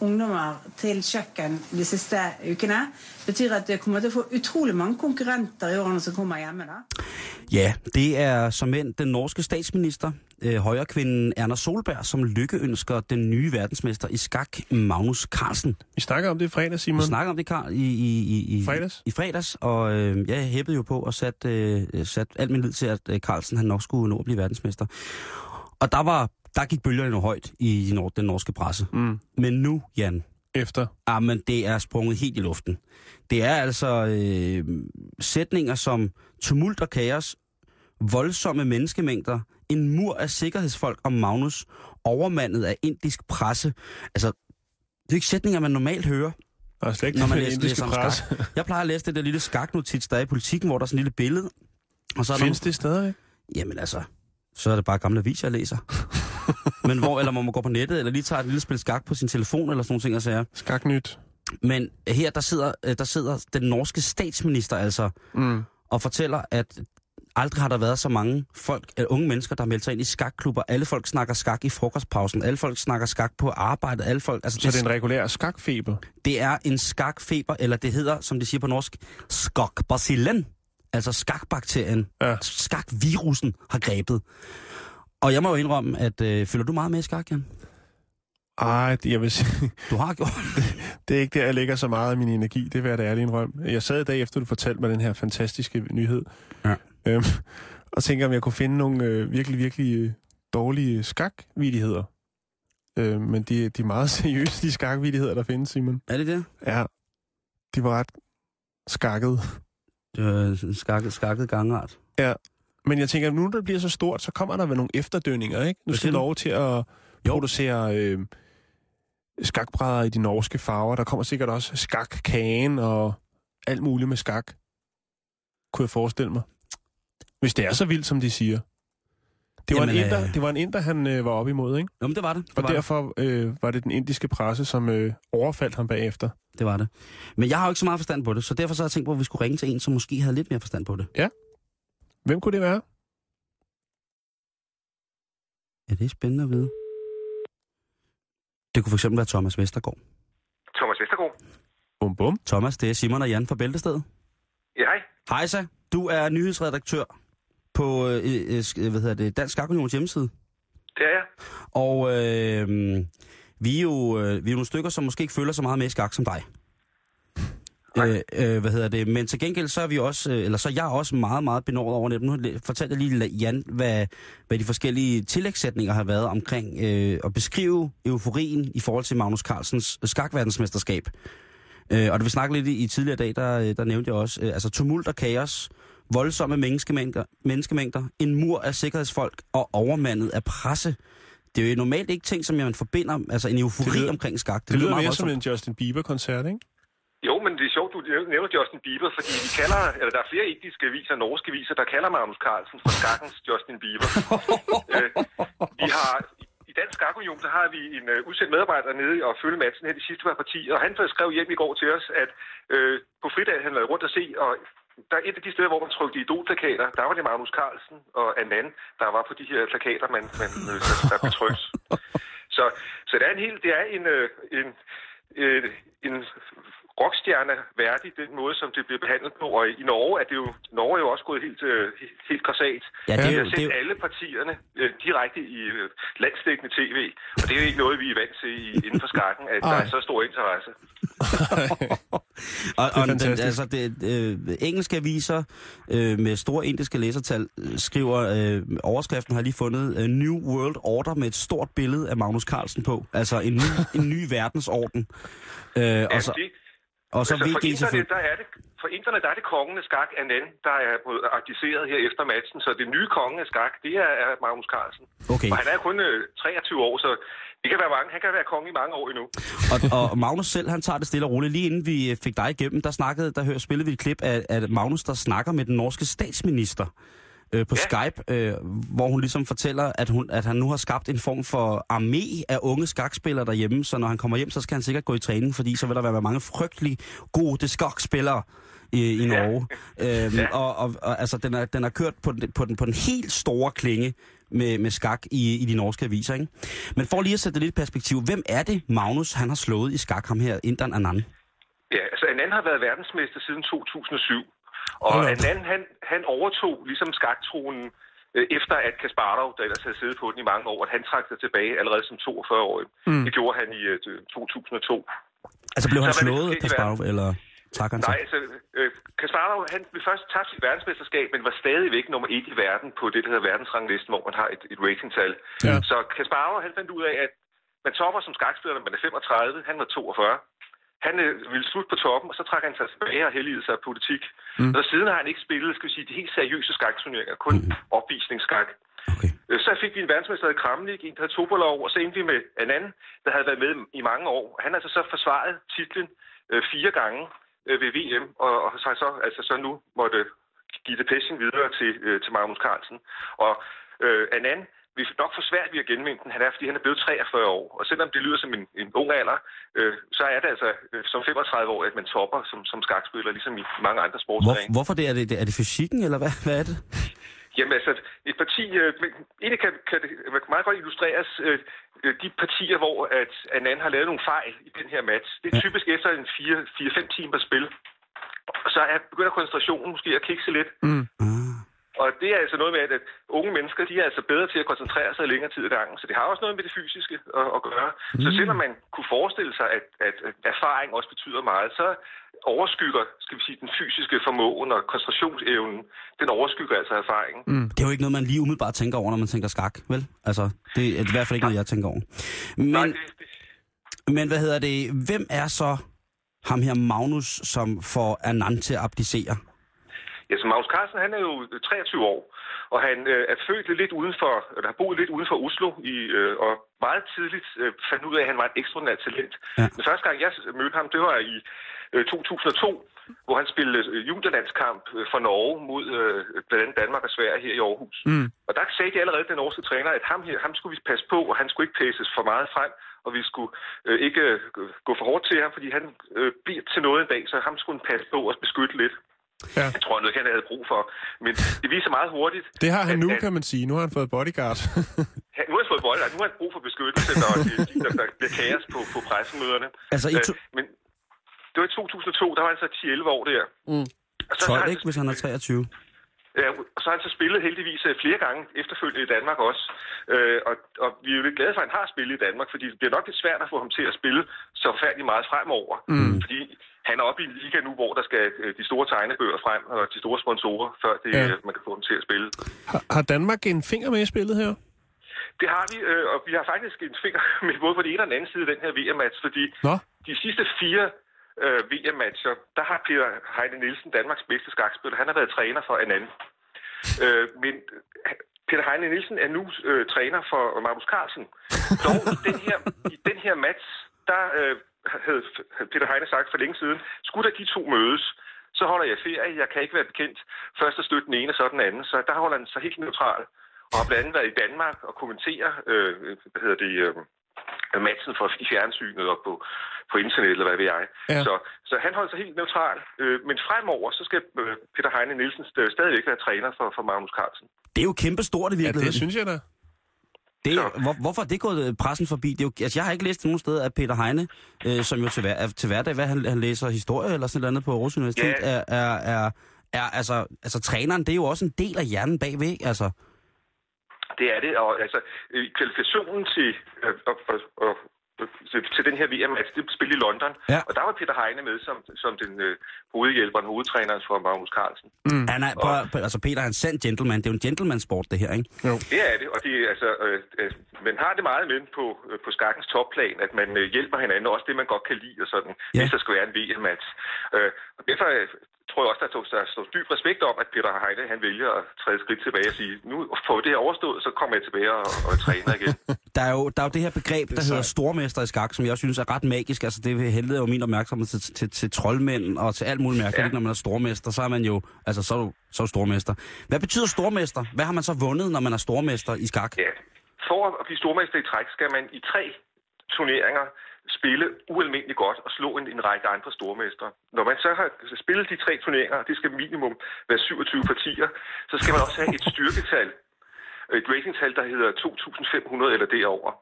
ungdommer til kjøkken de siste ukene. Det betyr at du kommer til å få utrolig mange konkurrenter i årene som kommer hjemme. da. Ja, det er som end den norske statsminister, øh, højrekvinden Erna Solberg, som lykkeønsker den nye verdensmester i skak, Magnus Carlsen. Vi snakker om det i fredag, Simon. Vi snakker om det, Karl, i, i, i, i, Fredags? i fredags, og øh, jeg hæppede jo på og sat, øh, sat alt min lid til, at øh, Carlsen han nok skulle nå at blive verdensmester. Og der var der gik bølgerne jo højt i den norske presse. Mm. Men nu, Jan, Efter. ah, men det er sprunget helt i luften. Det er altså øh, sætninger som tumult og kaos, voldsomme menneskemængder, en mur af sikkerhedsfolk om Magnus, overmandet af indisk presse. Altså, det er ikke sætninger, man normalt hører, Der er slet ikke når man læser, læser om pres. skak. Jeg plejer at læse det der lille skaknotits, der er i politikken, hvor der er sådan en lille billede. Og så er der Findes det stadigvæk? Jamen altså, så er det bare gamle aviser, jeg læser. Men hvor, eller hvor man går på nettet, eller lige tager et lille spil skak på sin telefon, eller sådan nogle ting, og sager. Skaknyt. Men her, der sidder, øh, der sidder den norske statsminister altså, Mm. og fortæller, at aldrig har der været så mange folk, øh, unge mennesker, der meldt sig ind i skakklubber. Alle folk snakker skak i frokostpausen. Alle folk snakker skak på arbejdet. Alle folk, altså, Så det er en regulær skakfeber. det er en skakfeber, eller det hedder, som de siger på norsk, skakbacillen. Altså skakbakterien, Ja. skakvirusen har grebet. Og jeg må jo indrømme, at øh, følger du meget med i skak, Jan? Ej, det- jeg vil sige, Du har gjort det er ikke der, jeg lægger så meget af min energi. Det vil jeg da ærlig indrømme. Jeg sad i dag efter, du fortalte mig den her fantastiske nyhed. Ja. Øhm, og tænker, om jeg kunne finde nogle øh, virkelig, virkelig øh, dårlige skakvidigheder. Øh, men de, de er meget seriøse, de skakvidigheder, der findes, Simon. Er det det? Ja, de var ret skakket. Øh, skakket, skakket gangart. Men jeg tænker, nu når det bliver så stort, så kommer der vel nogle efterdønninger, ikke? Nu skal du lov til at producere øh, skakbrædder i de norske farver. Der kommer sikkert også skakkagen og alt muligt med skak. Kunne jeg forestille mig. Hvis det er så vildt, som de siger. Det var, Jamen, en, inder, øh, det var en inder, han øh, var op imod, ikke? Jo, men det var det. det Og var det. derfor øh, var det den indiske presse, som øh, overfaldt ham bagefter. Det var det. Men jeg har jo ikke så meget forstand på det, så derfor så har jeg tænkt på, at vi skulle ringe til en, som måske havde lidt mere forstand på det. Hvem kunne det være? Ja, det er spændende at vide. Det kunne for eksempel være Thomas Vestergaard. Thomas Vestergaard. Bum bum. Thomas, det er Simon og Jan fra Bæltestedet. Ja, hej. Hejsa, du er nyhedsredaktør på øh, øh, sk- hvad hedder det, Dansk Skakunions hjemmeside. Det er jeg. Og øh, vi, er jo, øh, vi er jo nogle stykker, som måske ikke følger så meget med i skak som dig. Øh, øh, hvad hedder det? Men til gengæld så er vi også, øh, eller så er jeg også meget, meget benådet over det. Nu har jeg lige Jan, hvad, hvad de forskellige tillægssætninger har været omkring øh, at beskrive euforien i forhold til Magnus Carlsens skakverdensmesterskab. Øh, og da vi snakkede lidt i, i tidligere dag, der, øh, der nævnte jeg også, øh, altså tumult og kaos, voldsomme menneskemængder, menneskemængder, en mur af sikkerhedsfolk og overmandet af presse. Det er jo normalt ikke ting, som man forbinder, altså en eufori Det lyder- omkring skak. Det, det lyder meget mere som voldsomt. en Justin Bieber-koncert, ikke? Jo, men det er sjovt, du nævner Justin Bieber, fordi vi kalder, eller der er flere indiske aviser, norske aviser, der kalder Magnus Carlsen for skakkens Justin Bieber. øh, vi har, i Dansk Skakunion, så har vi en øh, udsendt medarbejder nede og følge matchen her de sidste par partier, og han skrev hjem i går til os, at øh, på fridag han været rundt og se, og der er et af de steder, hvor man trykte idolplakater, der var det Magnus Carlsen og Anand, der var på de her plakater, man, man, øh, der, blev trykt. Så, så det er en helt, det er en, øh, en, øh, en rockstjerne værdig, den måde, som det bliver behandlet på. Og i Norge er det jo, Norge er jo også gået helt, øh, helt grassat. Ja, det er jo- det er jo- alle partierne øh, direkte i øh, landsdækkende tv, og det er jo ikke noget, vi er vant til i, inden for skakken, at der Ej. er så stor interesse. Og, og den, altså det, øh, engelske aviser øh, med store indiske læsertal skriver, øh, overskriften har lige fundet øh, New World Order med et stort billede af Magnus Carlsen på. Altså en ny, en ny verdensorden. Øh, og så, det, og så altså, for inderne, der er det, for inderne, der er det kongen af skak, Anand, der er blevet abdiceret her efter matchen, så det nye konge af skak, det er, er Magnus Carlsen. Okay. Og han er kun øh, 23 år, så det kan være mange. Han kan være konge i mange år endnu. Og, og Magnus selv, han tager det stille og roligt. Lige inden vi øh, fik dig igennem, der, snakkede, der spillede vi et klip af, af Magnus, der snakker med den norske statsminister øh, på Ja. Skype, øh, hvor hun ligesom fortæller, at, hun, at han nu har skabt en form for armé af unge skakspillere derhjemme, så når han kommer hjem, så skal han sikkert gå i træning, fordi så vil der være mange frygtelig gode skakspillere i, i Norge. Øhm, Ja. og, og, og altså, den er, den er kørt på den, på, den, på den helt store klinge med, med skak i, i de norske aviser. Ikke? Men for lige at sætte det lidt perspektiv, hvem er det, Magnus han har slået i skak, ham her, Inderen Anand? Ja, altså Anand har været verdensmester siden 2007. Og op. Anand, han, han overtog ligesom skaktronen øh, efter at Kasparov, der ellers havde siddet på den i mange år, at han trak sig tilbage allerede som 42-årig. Mm. Det gjorde han i øh, 2002. Altså blev han slået, Kasparov, eller tak han sig? Nej, altså, øh, Kasparov, han blev først tabt sit verdensmesterskab, men var stadigvæk nummer et i verden på det, der hedder verdensranglisten, hvor man har et, et ratingtal. Ja. Så Kasparov, han fandt ud af, at man topper som skakspiller, når man er 35, han var 42. Han øh, ville slutte på toppen, og så trak han sig tilbage og heldigede sig af politik. Mm. Og siden har han ikke spillet, skal vi sige, de helt seriøse skakturneringer, kun mm. opvisningsskak. Okay. Øh, Så fik vi en verdensmester i Kramnik, en der hed Topolov, og så endte vi med en anden, der havde været med i mange år. Han har altså så forsvaret titlen øh, fire gange øh, ved VM, og, og så, så, altså så nu måtte give det passion videre til, øh, til Magnus Carlsen. Og øh, Anand vil nok få svært ved at genvinde den, han er, fordi han er blevet 43 år. Og selvom det lyder som en, en ung alder, øh, så er det altså øh, som 35 år, at man topper som, som skakspiller, ligesom i mange andre Hvor, sportsgrene. hvorfor det? Er, det? er det fysikken, eller hvad, hvad er det? Jamen altså, et parti, øh, egentlig kan, kan det meget godt illustreres, øh, øh, de partier, hvor at Anand har lavet nogle fejl i den her match. Det er typisk efter en 4-5 timer spil. Og så er, begynder koncentrationen måske at kikse lidt. Mm. Og det er altså noget med, at, unge mennesker, de er altså bedre til at koncentrere sig i længere tid ad gangen. Så det har også noget med det fysiske at, at gøre. Mm. Så selvom man kunne forestille sig, at, at, at erfaring også betyder meget, så overskygger, skal vi sige, den fysiske formåen og koncentrationsevnen, den overskygger altså erfaringen. Mm. Det er jo ikke noget, man lige umiddelbart tænker over, når man tænker skak, vel? Altså, det er i hvert fald ikke noget, jeg tænker over. Men, Nej, det, det, men hvad hedder det? Hvem er så ham her Magnus, som får Anand til at abdicere? Ja, så Magnus Carlsen, han er jo 23 år, og han øh, er født lidt uden for, eller har boet lidt uden for Oslo, i, øh, og meget tidligt øh, fandt ud af, at han var et ekstraordinært talent. Ja. Den første gang, jeg mødte ham, det var i øh, 2002, hvor han spillede øh, juniorlandskamp øh, for Norge mod øh, blandt andet Danmark og Sverige her i Aarhus. Mm. Og der sagde de allerede, den norske træner, at ham, her, ham skulle vi passe på, og han skulle ikke pæses for meget frem, og vi skulle øh, ikke øh, gå for hårdt til ham, fordi han øh, bliver til noget en dag, så ham skulle han passe på og beskytte lidt. Ja. Jeg tror noget, han havde brug for. Men det viser meget hurtigt. Det har han at- nu, at- kan man sige. Nu har han fået bodyguard. han, nu har han fået og nu har han brug for beskyttelse, når det, der, der bliver kaos på, på pressemøderne. Altså, i to... Øh, men det var i 2002, der var han så 10-11 år der. Mm. Og så har 12, han ikke, hvis han er 23? Ja, og så har han så spillet heldigvis øh, flere gange efterfølgende i Danmark også. Øh, og, og vi er jo lidt glade for, at han har spillet i Danmark, fordi det bliver nok lidt svært at få ham til at spille så forfærdeligt meget fremover. Mm. Fordi han er oppe i en liga nu, hvor der skal øh, de store tegnebøger frem, og de store sponsorer, før det, ja. man kan få dem til at spille. Har, har Danmark en finger med i spillet her? Det har vi, øh, og vi har faktisk en finger med både på den ene og den anden side af den her VM-match, fordi Nå? de sidste fire øh, VM-matcher, der har Peter Heine Nielsen, Danmarks bedste skakspiller, han har været træner for en anden. Øh, men Peter Heine Nielsen er nu øh, træner for Magnus Carlsen. Dog i den her, i den her match, der øh, havde Peter Heine sagt for længe siden, skulle der de to mødes, så holder jeg ferie. Jeg kan ikke være bekendt først at støtte den ene og så den anden. Så der holder han sig helt neutral. Og har blandt andet været i Danmark og kommenterer, øh, hvad hedder det, øh, matchen for i fjernsynet og på, på internet, eller hvad ved jeg. Ja. Så, så han holder sig helt neutral. Øh, men fremover, så skal øh, Peter Heine Nielsen st- stadigvæk være træner for, for Magnus Carlsen. Det er jo kæmpestort i Ja, virkeligheden. det synes jeg da. Det, hvor, hvorfor er det gået øh, pressen forbi? Det er jo, altså, jeg har ikke læst nogen steder, at Peter Heine, øh, som jo til, hver, er- til hverdag, hvad han, han læser historie eller sådan noget på Aarhus Universitet, Ja. er, er, er, er altså, altså træneren, det er jo også en del af hjernen bagved, altså. Det er det, og altså øh, kvalifikationen til, øh, og, og, og, til, til den her VM-match, det spil i London, Ja. og der var Peter Heine med som, som den øh, hovedhjælper, den hovedtræneren for Magnus Carlsen. Mm. Han er, på, på, altså Peter er en sand gentleman. Det er jo en gentleman-sport, det her, ikke? Det er det, og det altså, øh, øh, man har det meget med på, øh, på skakkens topplan, at man øh, hjælper hinanden, også det, man godt kan lide, og sådan, Ja. hvis der skal være en VM-match. Øh, og derfor øh, tror jeg også, der står, der dyb respekt om, at Peter Heine, han vælger at træde skridt tilbage og sige, nu får vi det her overstået, så kommer jeg tilbage og, og træner igen. Der er, jo, der er jo det her begreb, der hedder stormester i skak, som jeg synes er ret magisk. Altså, det henleder jo min opmærksomhed til, til, til troldmænd og til alt muligt mærkeligt. Ja. Ja. Når man er stormester, så er man jo, altså, så er du, så er du stormester. Hvad betyder stormester? Hvad har man så vundet, når man er stormester i skak? Ja. For at blive stormester i træk, skal man i tre turneringer spille ualmindeligt godt og slå en, en række andre stormestre. Når man så har spillet de tre turneringer, det skal minimum være 27 partier, så skal man også have et styrketal, et ratingtal, der hedder 2.500 eller derover.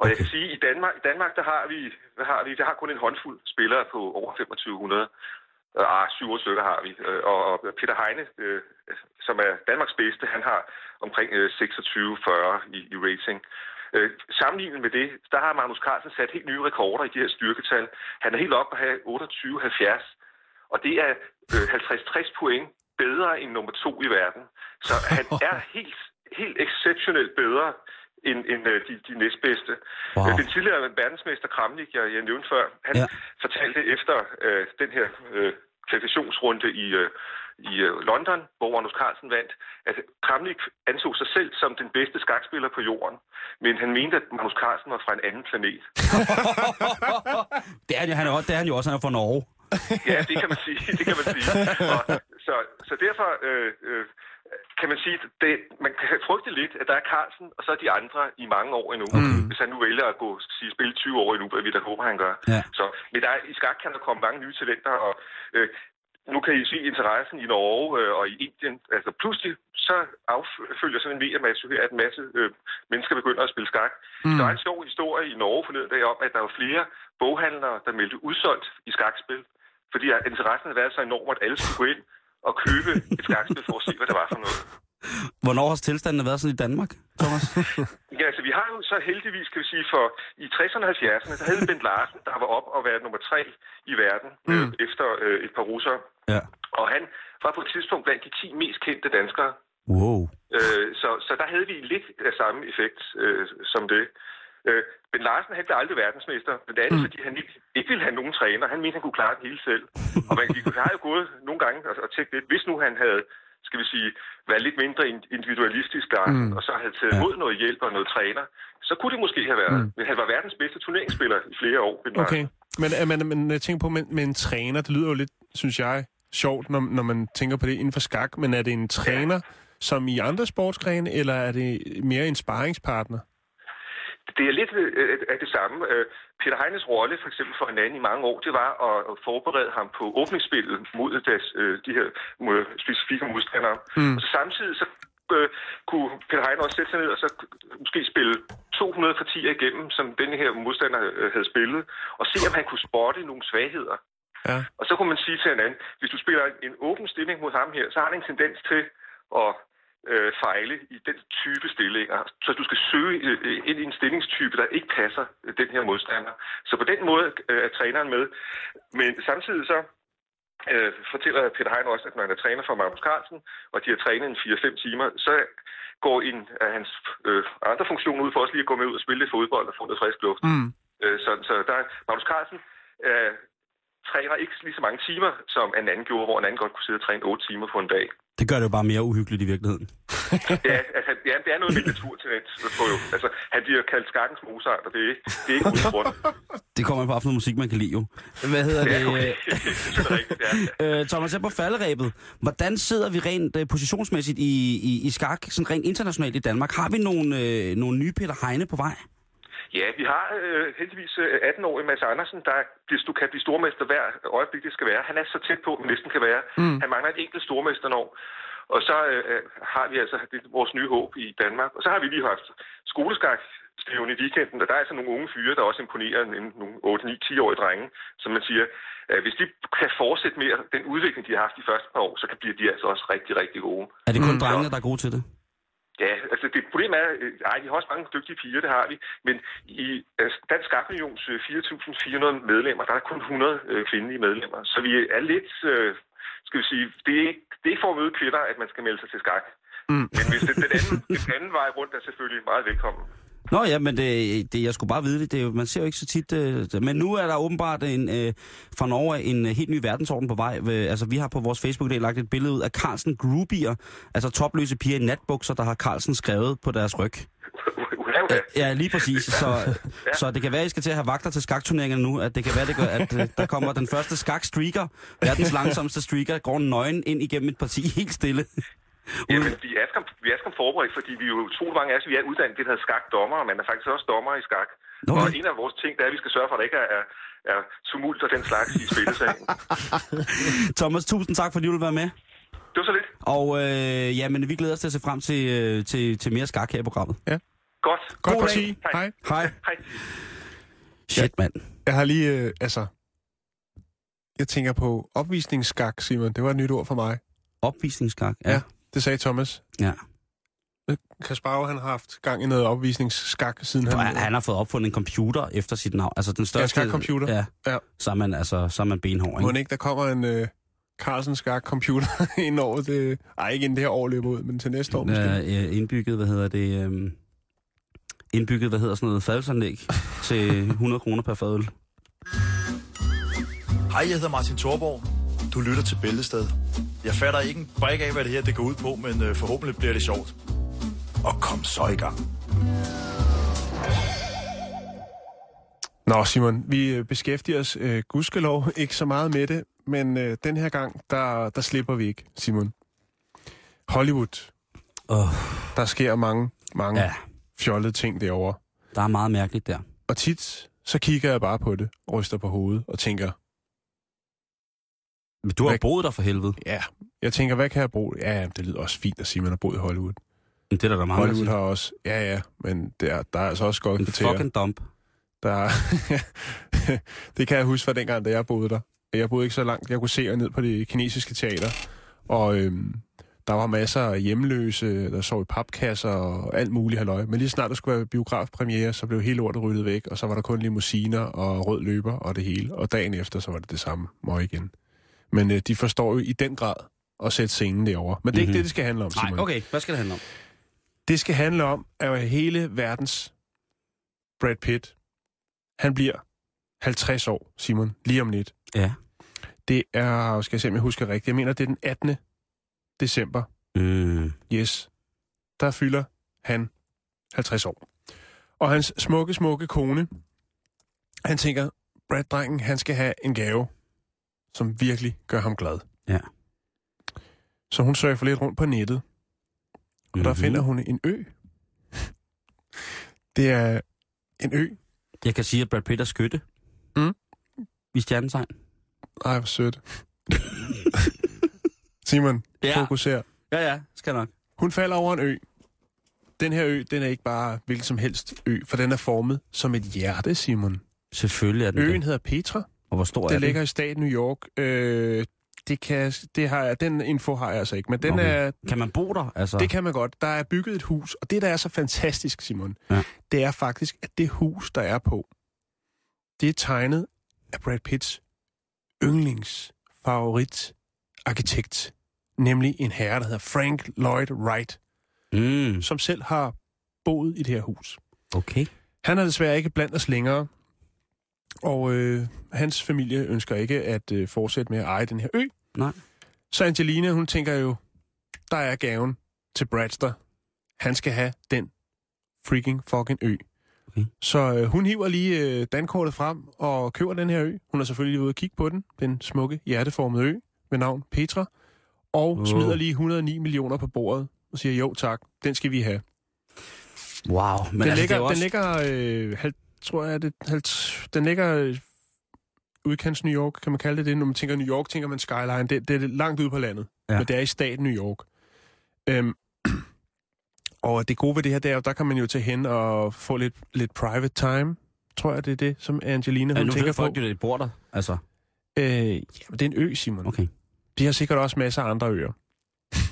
Og jeg kan sige, at i Danmark, i Danmark der har vi, hvad har vi, der har kun en håndfuld spillere på over 2500. Ah, syv otte stykker har vi. Øh, Og, Peter Heine, øh, som er Danmarks bedste, han har omkring øh, 26-40 i, i rating. Øh, sammenlignet med det, der har Magnus Carlsen sat helt nye rekorder i de her styrketal. Han er helt oppe at have 28-70, og det er øh, 50-60 point bedre end nummer to i verden. Så han er helt, helt exceptionelt bedre end, end øh, de, de næstbedste. Wow. Øh, Den tidligere verdensmester Kramnik, jeg, jeg nævnte før, han ja. fortalte efter øh, den her øh, kvalifikationsrunde i, øh, i øh, London, hvor Magnus Carlsen vandt, at Kramnik anså sig selv som den bedste skakspiller på jorden, men han mente, at Magnus Carlsen var fra en anden planet. Det er, han jo- det er han jo også, han er fra Norge. Ja, det kan man sige. Det kan man sige. Og, så, så derfor øh, øh, kan man sige, at det, man kan frygte lidt, at der er Carlsen, og så er de andre i mange år endnu. Mm. Hvis han nu vælger at gå sige, spille 20 år endnu, hvad vi da håber, han gør. Ja. Så, men der er, i skak kan der komme mange nye talenter, og øh, nu kan I se interessen i Norge øh, og i Indien. Altså pludselig så affølger sådan en VM-match her, at en masse øh, mennesker begynder at spille skak. Mm. Der er en sjov historie i Norge forleden dag om, at der var flere boghandlere, der meldte udsolgt i skakspil. Fordi interessen havde været så enorm, at alle skulle gå ind og købe et skakspil for at se, hvad det var for noget. Hvornår har tilstanden været sådan i Danmark, Thomas? Ja, altså vi har jo så heldigvis, kan vi sige, for i 60'erne og 70'erne, der havde Bent Larsen, der var op og været nummer tre i verden mm. øh, efter øh, et par russere. ja. Og han var på et tidspunkt blandt de 10 mest kendte danskere. Wow. Øh, så, så der havde vi lidt af samme effekt øh, som det. Øh, ben Larsen, han blev aldrig verdensmester, blandt andet mm. fordi han ikke, ikke ville have nogen træner. Han mente, han kunne klare det hele selv. Og man vi har jo gået nogle gange og, og tænkt lidt, hvis nu han havde skal vi sige, været lidt mindre in- individualistisk, Larsen, mm. og så havde taget imod noget hjælp og noget træner, så kunne det måske have været. Mm. Han var verdens bedste turneringsspiller i flere år. Okay. Men, øh, men, men jeg tænker på, med, med en træner, det lyder jo lidt, synes jeg, sjovt, når, når man tænker på det inden for skak, men er det en træner, som i andre sportsgrene, eller er det mere en sparringspartner? Det er lidt øh, af det samme. Øh, Peter Heines rolle, for eksempel for en anden i mange år, det var at forberede ham på åbningsspillet mod deres, øh, de her mod, specifikke modstandere. Mm. Og så samtidig så øh, kunne Peter Heine også sætte sig ned og så måske spille 200 partier igennem, som denne her modstander øh, havde spillet, og se, om han kunne spotte nogle svagheder. Ja. Og så kunne man sige til hinanden, hvis du spiller en åben stilling mod ham her, så har han en tendens til at øh, fejle i den type stillinger. Så du skal søge øh, ind i en stillingstype, der ikke passer øh, den her modstander. Så på den måde øh, er træneren med. Men samtidig så øh, fortæller Peter Hein også, at når han er træner for Magnus Carlsen, og de har trænet en 4-5 timer, så går en af hans øh, andre funktioner ud for også lige at gå med ud og spille lidt fodbold og få noget frisk luft. Mm. Øh, så, så der er Magnus Carlsen øh, træner ikke lige så mange timer, som en anden gjorde, hvor en anden godt kunne sidde og træne 8 timer på en dag. Det gør det jo bare mere uhyggeligt i virkeligheden. ja, altså, ja, det er noget med naturtalent. Altså, han bliver kaldt skakkens Mozart, og det er, det er ikke uden grund. Det kommer på aften musik, man kan lide jo. Hvad hedder det? Ja, okay. det er. Øh, Thomas, jeg på falderæbet. Hvordan sidder vi rent øh, positionsmæssigt i, i, i skak, sådan rent internationalt i Danmark? Har vi nogle, øh, nogle nye Peter Heine på vej? Ja, vi har øh, heldigvis øh, 18-årige Mads Andersen, der du kan blive stormester hver øjeblik, det skal være. Han er så tæt på, man næsten kan være. Mm. Han mangler et enkelt stormesternår. Og så øh, har vi altså det, er vores nye håb i Danmark. Og så har vi lige haft skoleskak stævne i weekenden, og der er altså nogle unge fyre, der også imponerer nogle 8-9-10-årige drenge, som man siger, øh, hvis de kan fortsætte med den udvikling, de har haft de første par år, så kan blive de altså også rigtig, rigtig gode. Er det kun mm. drengene, der er gode til det? Ja, altså det problem er, øh, ej, vi har også mange dygtige piger, det har vi, men i altså, Dansk Skakunions 4.400 medlemmer, der er kun 100 øh, kvindelige medlemmer, så vi er lidt, øh, skal vi sige, det er, det er for at møde kvinder, at man skal melde sig til skak. Mm. Men hvis det, den, anden, den anden vej rundt er selvfølgelig meget velkommen. Nå ja, men det, det, jeg skulle bare vide det. det er man ser jo ikke så tit... Øh, men nu er der åbenbart en, øh, fra Norge en øh, helt ny verdensorden på vej. Ved, altså, vi har på vores Facebook-del lagt et billede ud af Carlsen Groupier, altså topløse piger i natbukser, der har Carlsen skrevet på deres ryg. Ja, lige præcis. Så, ja. så det kan være, at I skal til at have vagter til skakturneringerne nu. At det kan være, det gør, at øh, der kommer den første skak-streaker, verdens langsomste streaker, går nøgen ind igennem et parti helt stille. Jamen, vi er, skam, vi er skam forberedt, fordi vi er jo to mange af os, vi er uddannet det, der hedder skakdommer, og man er faktisk også dommer i skak. Okay. Og en af vores ting, det er, at vi skal sørge for, at der ikke er, er tumult og den slags i spillesagen. Thomas, tusind tak, fordi du vil være med. Det var så lidt. Og øh, ja, men vi glæder os til at se frem til, øh, til, til mere skak her i programmet. Ja. Godt. Godt God parti. Hej. Hej. Hej. Hej. Shit, mand. Jeg har lige, øh, altså... Jeg tænker på opvisningsskak, Simon. Det var et nyt ord for mig. Opvisningsskak, ja. Ja. Ja. Det sagde Thomas. ja. Kasparov, han har haft gang i noget opvisningsskak, siden Han, han... han har fået opfundet en computer efter sit navn. Altså den største... skakcomputer. Ja. Ja. Så er man, altså, så er man benhård, Må ikke? ikke, der kommer en øh, Carlsen skak computer ind over det... Ej, ikke inden det her år løber ud, men til næste år måske. Øh, indbygget, hvad hedder det... Øh, indbygget, hvad hedder sådan noget, fadelsanlæg til 100 kroner per fadøl. Hej, jeg hedder Martin Thorborg. Du lytter til Bæltested. Jeg fatter ikke en brik af, hvad det her det går ud på, men øh, forhåbentlig bliver det sjovt. Og kom så i gang. Nå, Simon, vi øh, beskæftiger os øh, gudskelov ikke så meget med det, men øh, den her gang, der, der slipper vi ikke, Simon. Hollywood. Oh. Der sker mange, mange ja. Ja, fjollede ting derovre. der er meget mærkeligt der. Og tit, så kigger jeg bare på det, ryster på hovedet og tænker, Men du har Hvad- boet der for helvede. ja, jeg tænker, hvad kan jeg bruge? Ja, det lyder også fint at sige, at man har boet i Hollywood. Men det er der, der er meget, Hollywood har også, ja ja, men der, der er altså også godt En kvarter. fucking dump. Der er, det kan jeg huske fra dengang, da jeg boede der. Jeg boede ikke så langt. Jeg kunne se ned på det kinesiske teater. Og øhm, der var masser af hjemløse, der sov i papkasser og alt muligt halløj. Men lige snart der skulle være biografpremiere, så blev hele lortet ryddet væk, og så var der kun limousiner og rød løber og det hele. Og dagen efter, så var det det samme møg igen. Men øh, de forstår jo i den grad at sætte scenen derovre. Men det er mm-hmm. ikke det, det skal handle om, Simon. Nej, okay. Hvad skal det handle om? Det skal handle om, at hele verdens Brad Pitt, han bliver 50 år, Simon, lige om lidt. Ja. Det er, skal jeg se, om jeg husker rigtigt, jeg mener, det er den 18. december. Mm. Yes. Der fylder han 50 år. Og hans smukke, smukke kone, han tænker, Brad-drengen, han skal have en gave, som virkelig gør ham glad. Ja. Så hun surfer lidt rundt på nettet, og mm-hmm. der Mhm. finder hun en ø. Det er en ø. Jeg kan sige, at Brad Pitt er skytte. Mm. I stjernetegn. Ej, hvor sødt. Simon, Ja. ja. fokuser. Ja, ja. Skal nok. Hun falder over en ø. Den her ø, den er ikke bare hvilken som helst ø, for den er formet som et hjerte, Simon. Selvfølgelig er den Øen det. hedder Petra. Og hvor stor er Den den? ligger i staten New York. Øh, det kan, det har den info har jeg altså ikke, men den Okay. er, Kan man bo der? Altså, det kan man godt. Der er bygget et hus, og det, der er så fantastisk, Simon, Ja. det er faktisk, at det hus, der er på, det er tegnet af Brad Pitts yndlings favorit arkitekt, nemlig en herre, der hedder Frank Lloyd Wright, Mm, som selv har boet i det her hus. okay. Han er desværre ikke blandt os længere, og øh, hans familie ønsker ikke at øh, fortsætte med at eje den her ø. Nej. Så Angelina, hun tænker jo, der er gaven til Bradster. Han skal have den freaking fucking ø. Okay. Så øh, hun hiver lige øh, dankortet frem og køber den her ø. Hun er selvfølgelig ude og kigge på den, den smukke hjerteformede ø med navn Petra, og Wow. smider lige 109 millioner på bordet og siger, jo tak, den skal vi have. Wow. Men den, altså, ligger, det er også... den ligger, øh, halv, tror jeg, det, den ligger udkants New York, kan man kalde det det? Når man tænker New York, tænker man Skyline. Det, det er langt ude på landet, Ja. men det er i staten New York. Øhm, og det gode ved det her, det er der kan man jo tage hen og få lidt, lidt private time. Tror jeg, det er det, som Angelina Ja, hun nu tænker ved på. folk jo, det bor der. Altså, Øh, ja, det er en ø, Simon. okay. De har sikkert også masser af andre øer.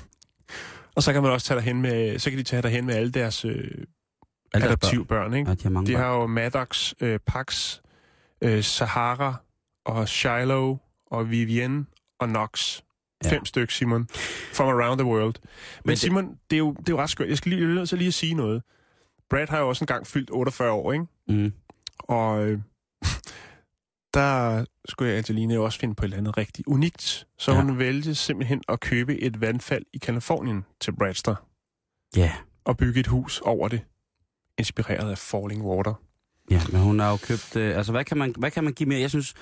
og så kan man også tage derhen med, så kan de tage derhen med alle deres øh, Alle deres adoptivbørn, ikke? Ja, de har mange De har jo Maddox, øh, Pax, øh, Sahara og Shiloh og Vivienne og Knox. Ja. Fem stykker, Simon. From around the world. Men, Men det- Simon, det er, jo, det er jo ret skørt. Jeg skal lige, jeg til lige at sige noget. Brad har jo også engang fyldt 48 år, ikke? Mm. Og øh, der skulle jeg Angelina jo også finde på et eller andet rigtig unikt. Så Ja. hun vælgte simpelthen at købe et vandfald i Kalifornien til Bradster. Ja. Og bygge et hus over det. Inspireret af Falling Water. Ja, men hun har jo købt... Øh, altså, hvad kan, man, hvad kan man give mere? Jeg synes...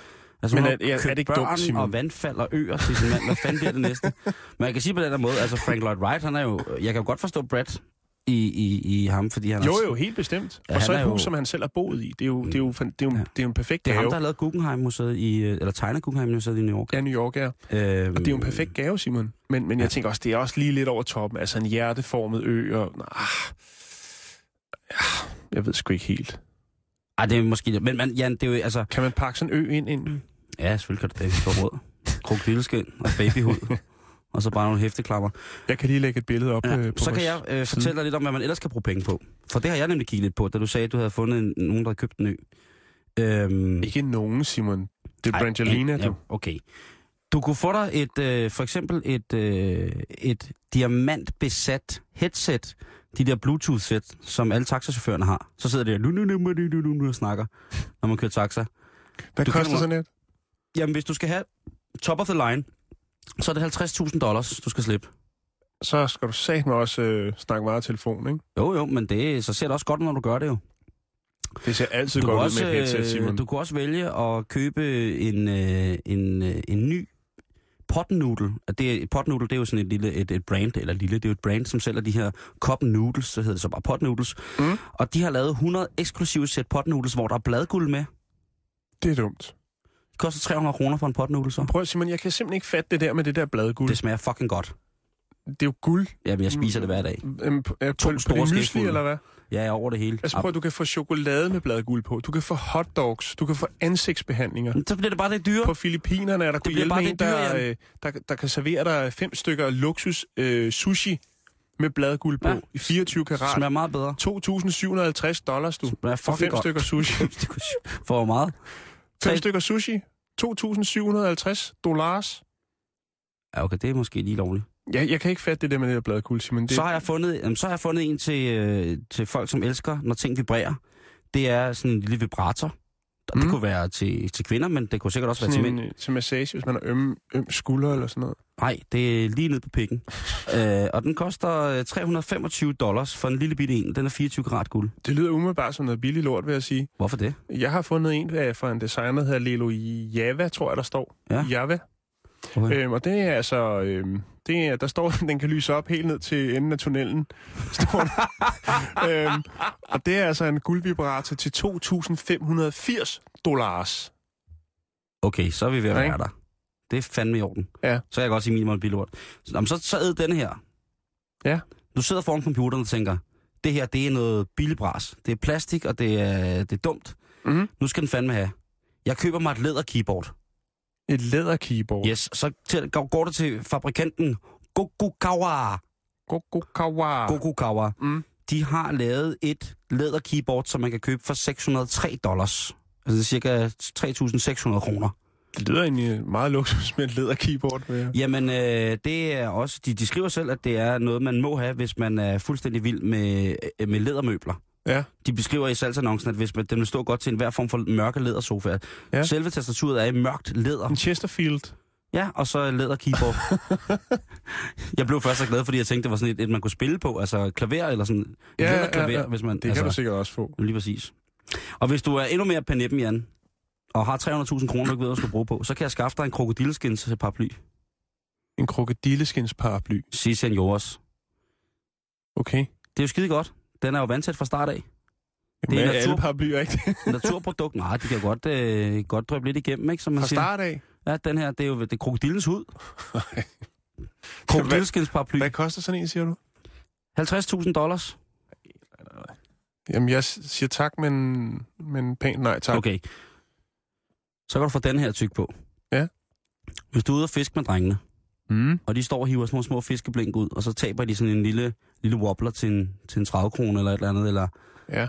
Altså, Men hun er- har er- er det ikke børn dumt, Simon? og vandfald og øer til sin mand. Hvad fanden bliver det næste? Men jeg kan sige på den her måde, altså Frank Lloyd Wright, han er jo... Jeg kan jo godt forstå Brad i, i, i ham, fordi han Jo, er... jo, helt bestemt. Ja, Ja, og så et er hus, jo- som han selv har boet i. Det er jo, det er jo, det er jo, Ja. det er jo en perfekt Det er ham, gave. der har lavet Guggenheim-museet i... øh, Eller tegnet Guggenheim-museet i New York. Ja, New York, ja. Øhm, Og det er jo en perfekt gave, Simon. Men, men jeg tænker også, det er også lige lidt over toppen. Altså en hjerteformet ø, og... Ah, ja, jeg ved sgu ikke helt. Ej, det er måske... det. Men, men Jan, det er jo... Altså, Kan man pakke sådan en ø ind? ind? ja, selvfølgelig kan du det. På råd. Krokodilleskin og babyhud. og så bare nogle hæfteklammer. Jeg kan lige lægge et billede op Ja, øh, på så kan jeg øh, fortælle dig lidt om, hvad man ellers kan bruge penge på. For det har jeg nemlig kigget lidt på, da du sagde, at du havde fundet en, nogen, der havde købt en ø. Øhm, Ikke nogen, Simon. Det er Brangelina, ja, du. okay. Du kunne få dig et, øh, for eksempel et, øh, et diamantbesat headset, de der Bluetooth-sæt, som alle taxachaufførerne har. Så sidder der nu, nu, nu, nu, nu, nu, nu, og snakker, når man kører taxa. Hvad Du koster kan- sådan et? Jamen, hvis du skal have top of the line, så er det 50.000 dollars, du skal slippe. Så skal du satme også øh, snakke meget i telefon, ikke? Jo, jo, men det, så ser det også godt, ud, når du gør det jo. Det ser altid Du godt ud med et headset, øh, Simon. du kunne også vælge at købe en, øh, en, øh, en ny potnoodle. Det, potnoodle, det er jo sådan et lille et, et brand, eller lille, det er jo et brand, som sælger de her cup noodles, så hedder det så bare potnoodles. Mm. Og de har lavet 100 eksklusive sæt potnoodles, hvor der er bladguld med. Det er dumt. Det koster 300 kroner for en potnoodle, så. Prøv, Simon, jeg kan simpelthen ikke fatte det der med det der bladguld. Det smager fucking godt. Det er jo guld. Jamen, jeg spiser det hver dag. Øhm, på, øh, To på, på store mysli, skefulde. eller hvad? Ja, over det hele. Altså prøv, du kan få chokolade med bladguld på. Du kan få hotdogs. Du kan få ansigtsbehandlinger. Så bliver det bare det dyre. På Filippinerne er der kunne hjælpe en, dyre, der, Jan. øh, der, der kan servere dig fem stykker luksus øh, sushi med bladguld på Ja. ja. i 24 Det karat. smager meget bedre. 2.750 dollars, du. smager For fem godt. stykker sushi. For meget? fem Tre- stykker sushi. 2.750 dollars. Ja, okay, det er måske lige lovligt. Jeg, jeg kan ikke fatte det der med det der bladguld, Simon. Det, Så har jeg fundet, jamen, så har jeg fundet en til, øh, til folk, som elsker, når ting vibrerer. Det er sådan en lille vibrator. Det Mm. kunne være til, til kvinder, men det kunne sikkert også være til sådan mænd. en, øh, til massage, hvis man har øm, øm skulder eller sådan noget. Nej, det er lige ned på pikken. øh, og den koster øh, 325 dollars for en lille bitte en. Den er 24 karat guld. Det lyder umiddelbart som noget billigt lort, vil jeg sige. Hvorfor det? Jeg har fundet en fra en designer, der hedder Lelo Java, tror jeg, der står. Ja. Java. Okay. Øhm, og det er altså... Øhm, det er, der står, den kan lyse op helt ned til enden af tunnelen. Står der. øhm, og det er altså en guldvibrator til 2.580 dollars. Okay, så er vi ved at være ikke? der. Det er fandme i orden. Ja. Så kan jeg godt sige minimal billort. Så, så, så æd denne her. Ja. Du sidder foran computeren og tænker, det her, det er noget billigbras. Det er plastik, og det er, det er dumt. Mhm. Nu skal den fandme have. Jeg køber mig et læder keyboard. Et læderkeyboard. Yes, så til, går, det til fabrikanten Gokukawa. Gokukawa. Gokukawa. Mm. De har lavet et læderkeyboard, som man kan købe for 603 dollars. Altså det er cirka 3.600 kroner. Det lyder egentlig meget luksus med et læderkeyboard. Jamen, øh, det er også... De, de skriver selv, at det er noget, man må have, hvis man er fuldstændig vild med, øh, med lædermøbler. Ja. De beskriver i salgsannoncen, at hvis man, den vil stå godt til enhver form for mørke lædersofa. Ja. Selve tastaturet er i mørkt læder. En Chesterfield. Ja, og så læder keyboard. jeg blev først så glad, fordi jeg tænkte, det var sådan et, et man kunne spille på. Altså klaver eller sådan Ja, ja, læderklaver, ja. hvis man... Det altså, kan du sikkert også få. Lige præcis. Og hvis du er endnu mere panippen, Jan, og har 300.000 kroner, du ikke ved, hvad du skal bruge på, så kan jeg skaffe dig en krokodilleskins paraply. En krokodilleskins paraply. Si seniors. Okay. Det er jo skide godt. Den er jo vandtæt fra start af. Det er alle natur- paraplyer, ikke? Naturprodukt. Nej, de kan godt, øh, godt drøbe lidt igennem, ikke? Som man Fra siger. start af? Ja, den her, det er jo det er krokodillens hud. Krokodilleskins paraply. Hvad koster sådan en, siger du? 50.000 dollars. Jamen, jeg siger tak, men, men pænt nej tak. Okay. Så kan du få den her tyk på. Ja. Hvis du er ude og fiske med drengene, Mm. og de står og hiver små, små fiskeblink ud, og så taber de sådan en lille, lille wobbler til en, til en 30 krone eller et eller andet, eller Ja.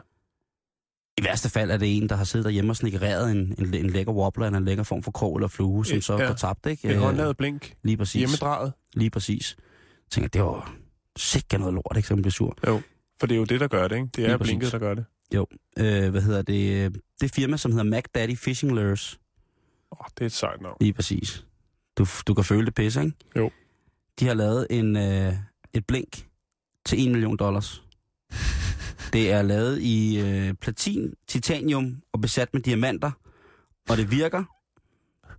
i værste fald er det en, der har siddet derhjemme og snikkereret en, en, en lækker wobbler, eller en lækker form for krog eller flue, som så ja. går tabt, ikke? Et Øh, håndlavet blink. Lige præcis. Hjemmedraget. Lige præcis. Jeg tænker, det var sikkert noget lort, ikke, så man bliver sur. Jo, for det er jo det, der gør det, ikke? Det er Lige præcis. blinket, der gør det. Jo, øh, hvad hedder det? Det firma, som hedder Mac Daddy Fishing Lures. Åh, oh, det er et sejt navn. Lige præcis. Du, du kan føle det pisse, ikke? Jo. De har lavet en, øh, et blink til 1 million dollars. Det er lavet i øh, platin, titanium og besat med diamanter. Og det virker.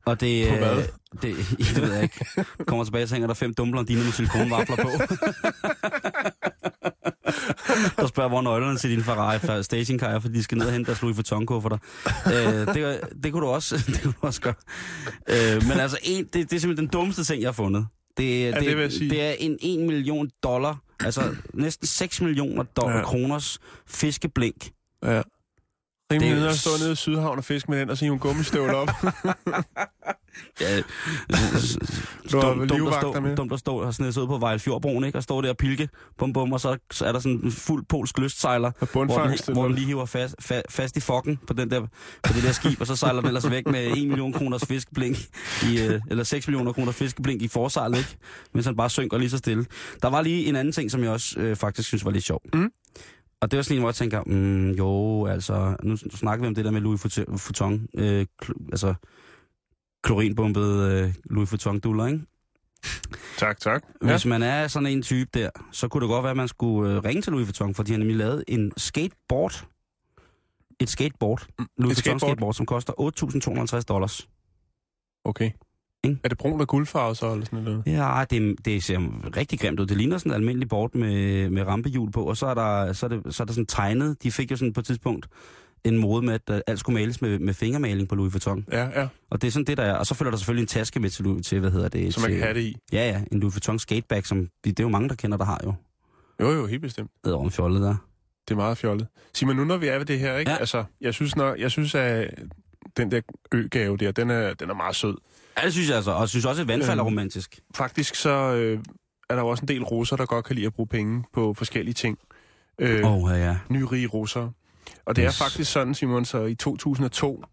Og det, På hvad? øh, det, det ved jeg ikke. Kommer tilbage, så hænger der fem dumme blondiner med silikonvafler på. Der spørger, hvor er nøglerne til din Ferrari stationcar, fordi de skal ned og hente deres Louis Vuitton-kufferter. øh, det, det, kunne du også, det kunne du også gøre. Øh, men altså, en, det, det er simpelthen den dummeste ting, jeg har fundet. Det, det vil jeg sige. det er en 1 million dollar, altså næsten 6 millioner dollar Ja. ja. kroners fiskeblink. Ja. Rimelig Det er nede at stå nede i Sydhavn og fiske med den, og så hive en gummistøvle op. Ja, dumt, dumt, at stå, med. dumt at stå og sådan sidde på Vejlefjordbroen, ikke? Og stå der og pilke, bum bum, og så, så er der sådan en fuld polsk lystsejler, hvor den, hvor den lige hiver fast, fa, fast i fokken på, den der, på det der skib, og så sejler den ellers væk med 1 million kroners fiskeblink, i, øh, eller 6 millioner kroners fiskeblink i forsejlet, ikke? Mens han bare synker lige så stille. Der var lige en anden ting, som jeg også øh, faktisk synes var lidt sjov. Mm. Og det var sådan en, hvor jeg tænker, mm, jo, altså, nu snakker vi om det der med Louis Vuitton, øh, kl- altså, klorinbumpet øh, Louis Vuitton-duller, ikke? Tak, tak. Ja. Hvis man er sådan en type der, så kunne det godt være, at man skulle øh, ringe til Louis Vuitton, for de har nemlig lavet en skateboard. Et skateboard. Louis Vuitton skateboard? skateboard, som koster 8.250 dollars. Okay. Ikke? Er det brun og guldfarve så, eller sådan noget? Ja, det, det ser rigtig grimt ud. Det ligner sådan et almindeligt board med, med rampehjul på, og så er, der, så, er det, så er der sådan tegnet. De fik jo sådan på et tidspunkt en mode med, at øh, alt skulle males med, med fingermaling på Louis Vuitton. Ja, ja. Og det er sådan det, der er. Og så følger der selvfølgelig en taske med til, til hvad hedder det? Så man kan have det i. Ja, ja. En Louis Vuitton skatebag, som det er jo mange, der kender, der har jo. Jo, jo, helt bestemt. Det er en fjollet der. Det er meget fjollet. Sig mig nu, når vi er ved det her, ikke? Ja. Altså, jeg synes, når, jeg synes, at den der øgave der, den er, den er meget sød. Ja, det synes jeg altså. Og jeg synes også, at vandfald er Øhm. romantisk. Faktisk så øh, er der jo også en del russer, der godt kan lide at bruge penge på forskellige ting. Åh, Øh, oh, ja, ja. Nyrige russere. Og det Yes. er faktisk sådan, Simon, så i 2002,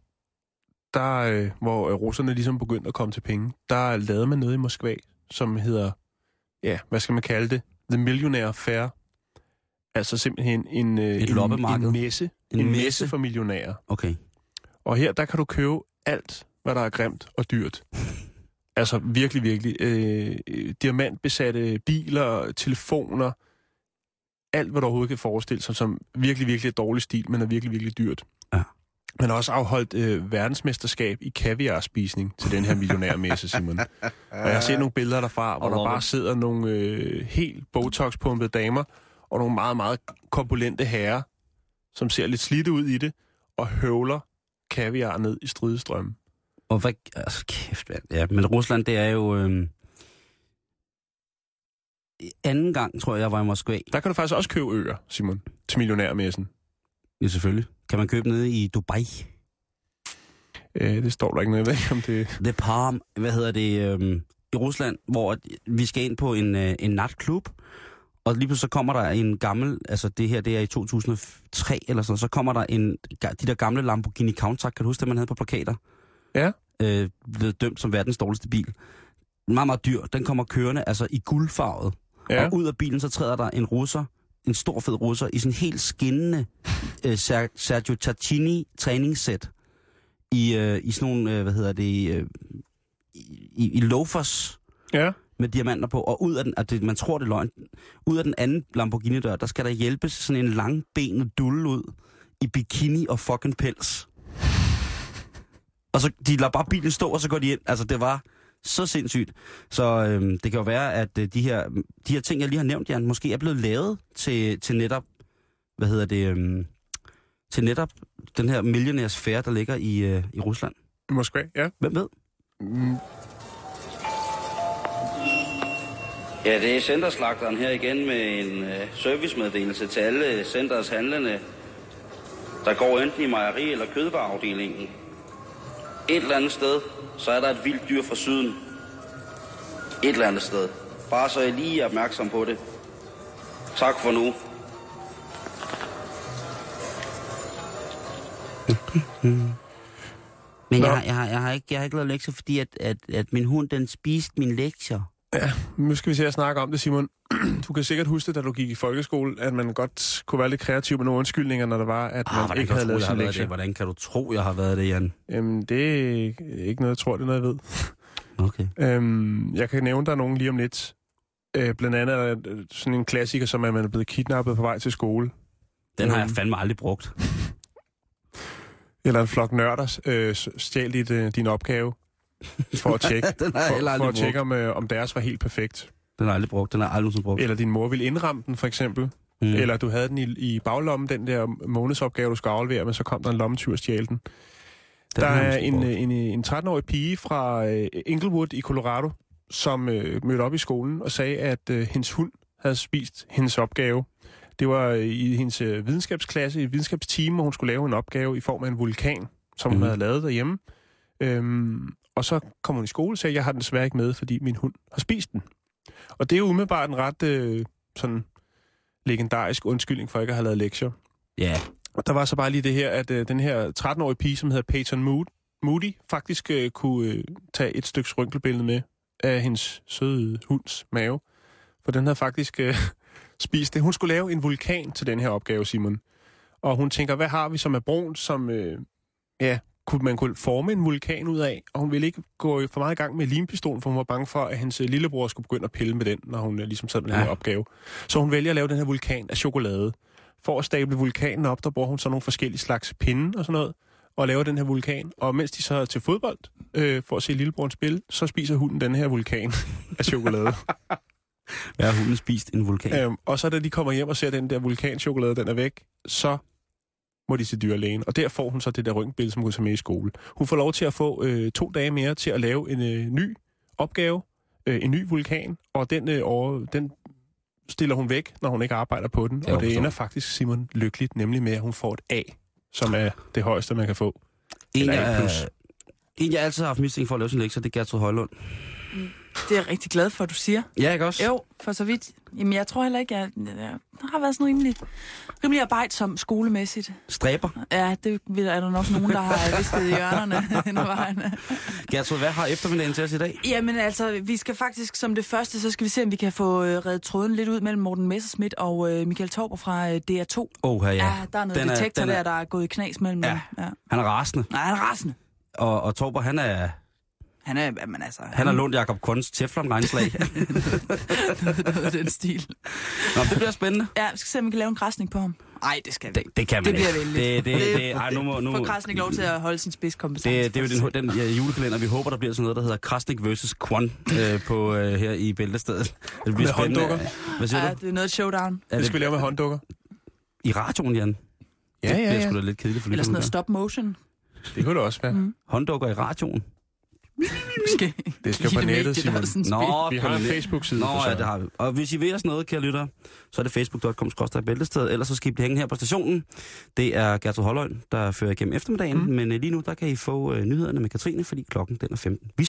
der, øh, hvor øh, russerne ligesom begyndte at komme til penge, der lavede man noget i Moskva, som hedder, ja, hvad skal man kalde det? The Millionaire Fair. Altså simpelthen en, øh, Et en, en messe. En, en messe? messe for millionærer. Okay. Og her, der kan du købe alt, hvad der er grimt og dyrt. Altså virkelig, virkelig. Øh, diamantbesatte biler, telefoner, alt, hvad du overhovedet kan forestille sig, som virkelig, virkelig er dårlig stil, men er virkelig, virkelig dyrt. Ja. Man har også afholdt øh, verdensmesterskab i kaviarspisning til den her millionærmesse, Simon. Og jeg har set nogle billeder derfra, hvor der bare sidder nogle øh, helt botox-pumpede damer, og nogle meget, meget korpulente herrer, som ser lidt slidte ud i det, og høvler kaviar ned i stridestrømmen. Og hvad... Altså, kæft, mand. Ja, men Rusland, det er jo... Øhm, anden gang, tror jeg, jeg var i Moskva. Der kan du faktisk også købe øer, Simon, til millionærmessen. Ja, selvfølgelig. Kan man købe nede i Dubai? Øh, det står der ikke noget, jeg ved ikke, om det... The Palm, hvad hedder det, øhm, i Rusland, hvor vi skal ind på en, øh, en natklub, og lige pludselig så kommer der en gammel, altså det her, det er i 2003 eller sådan, så kommer der en, de der gamle Lamborghini Countach, kan du huske det, man havde på plakater? Ja. Øh, blevet dømt som verdens dårligste bil. Meget, meget dyr. Den kommer kørende, altså i guldfarvet. Ja. Og ud af bilen, så træder der en russer, en stor fed russer, i sådan en helt skinnende øh, Ser- Sergio Tacchini træningssæt. I, øh, i sådan nogle, øh, hvad hedder det, øh, i, i loafers Ja. Med diamanter på, og ud af den, at det, man tror det er løgn, ud af den anden Lamborghini-dør, der skal der hjælpes sådan en langbenet dulle ud i bikini og fucking pels. Og så, de lader bare bilen stå, og så går de ind. Altså, det var så sindssygt. Så øhm, det kan jo være, at øh, de, her, de her ting, jeg lige har nævnt, Jan, måske er blevet lavet til, til netop, hvad hedder det, øhm, til netop den her millionærsfære, der ligger i, øh, i Rusland. Moskva, ja. Hvem ved? Mm, Ja, det er centerslagteren her igen med en øh, servicemeddelelse til alle centers handlende, der går enten i mejeri- eller kødvareafdelingen. Et eller andet sted, så er der et vildt dyr fra syden. Et eller andet sted. Bare så I lige er opmærksom på det. Tak for nu. Men jeg, har- jeg, har, jeg, har ikke, jeg har ikke lavet lektier, fordi at, at, at min hund, den spiste mine lektier. Nu skal vi se at snakke om det, Simon. Du kan sikkert huske, da du gik i folkeskole, at man godt kunne være lidt kreativ med nogle undskyldninger, når der var, at man Ah, hvordan, ikke havde lavet sin det? hvordan kan du tro, jeg har været det, Jan? Jamen, det er ikke noget, jeg tror, det er noget, jeg ved. Okay. Øhm, jeg kan nævne dig nogen lige om lidt. Øh, blandt andet er øh, sådan en klassiker, som er, at man er blevet kidnappet på vej til skole. Den har jeg Øhm, fandme aldrig brugt. Eller en flok nørder øh, stjal dit, øh, din opgave for at tjekke, Den har jeg for, for at tjekke om, øh, om deres var helt perfekt. Den har aldrig brugt. Den har aldrig nogensinde brugt. Eller din mor ville indramme den, for eksempel. Mm. Mm. Eller du havde den i, i baglommen, den der månedsopgave, du skulle aflevere, men så kom der en lommetyv og stjal den. Den Der er en, en, en 13-årig pige fra øh, Inglewood i Colorado, som øh, mødte op i skolen og sagde, at øh, hendes hund havde spist hendes opgave. Det var øh, i hendes øh, videnskabsklasse, i videnskabsteam, hvor hun skulle lave en opgave i form af en vulkan, som hun Mhm. havde lavet derhjemme. Øhm, og så kom hun i skole og sagde, jeg har den desværre ikke med, fordi min hund har spist den. Og det er jo umiddelbart en ret øh, sådan legendarisk undskyldning for ikke at have lavet lektier. Ja, Og der var så bare lige det her, at øh, den her 13-årige pige, som hedder Peyton Mood, Moody, faktisk øh, kunne øh, tage et stykke røntgenbillede med af hendes søde hunds mave. For den havde faktisk øh, spist det. Hun skulle lave en vulkan til den her opgave, Simon. Og hun tænker, hvad har vi som er brunt, som øh, ja, kunne man kunne forme en vulkan ud af? Og hun ville ikke gå for meget i gang med limpistolen, for hun var bange for, at hendes øh, lillebror skulle begynde at pille med den, når hun øh, ligesom sad med ja. den Ja. her opgave. Så hun vælger at lave den her vulkan af chokolade. For at stable vulkanen op, der bruger hun så nogle forskellige slags pinde og sådan noget, og laver den her vulkan. Og mens de så er til fodbold, øh, for at se lillebroren spille, så spiser hunden den her vulkan af chokolade. har hunden spist en vulkan? øhm, og så da de kommer hjem og ser, den der vulkanchokolade, den er væk, så må de til dyrlægen. Og der får hun så det der røntgenbillede, som hun tager med i skole. Hun får lov til at få øh, to dage mere til at lave en øh, ny opgave, øh, en ny vulkan, og den, øh, over, den stiller hun væk, når hun ikke arbejder på den. Jeg og det forstår. ender faktisk Simon lykkeligt, nemlig med, at hun får et A, som er det højeste, man kan få. En, Eller jeg, A en, jeg altid har haft mistænkt for at lave sin lektier, det er Gertrud Højlund. Det er jeg rigtig glad for, at du siger. Ja, ikke også? Jo, for så vidt. Jamen, jeg tror heller ikke, jeg, jeg har været sådan rimelig, rimelig arbejdsom skolemæssigt. Stræber. Ja, det er der nok nogen, der har visket i hjørnerne hen ad vejen. Gertrud, hvad har eftermiddagen til os i dag? Jamen altså, vi skal faktisk som det første, så skal vi se, om vi kan få øh, reddet tråden lidt ud mellem Morten Messerschmidt og øh, Michael Torber fra øh, DR2. Åh, ja. Ja, der er noget Den er- detektor er- der, der er gået i knas mellem Ja. dem. Ja. Han er rasende. Nej, han er rasende. Og, og Torber, han er, Han er, men altså... han har lånt Jacob Kunds Teflon-regnslag. noget af den stil. Nå, det bliver spændende. Ja, vi skal se, om vi kan lave en græsning på ham. Nej, det skal vi. Det, det kan man Det bliver ikke. vældigt. Det, det, det, ej, nu må, nu, Får Krasnik lov til at holde sin spidskompetence. det, det er jo den, den ja, julekalender, vi håber, der bliver sådan noget, der hedder Krasnik vs. Kwon øh, på, øh, her i Bæltestedet. Det bliver Med spændende. hånddukker? Hvad siger Ja, du? det er noget showdown. Er Det skal vi lave med hånddukker. I radioen, Jan? Ja, Det ja, bliver ja. sgu da lidt kedeligt for Eller sådan noget stop motion. Det kunne det også være. Mm. Hånddukker i radioen? Det skal på nettet, Simon. Nå, Vi har en. Facebook-side Nå, ja, det har vi. Og hvis I vil os noget, kære lytter, så er det facebook.com bæltested, ellers så skal I blive hængende her på stationen. Det er Gertrud Holløgn, der fører igennem eftermiddagen, mm. men øh, lige nu, der kan I få øh, nyhederne med Katrine, fordi klokken den er 15. Vi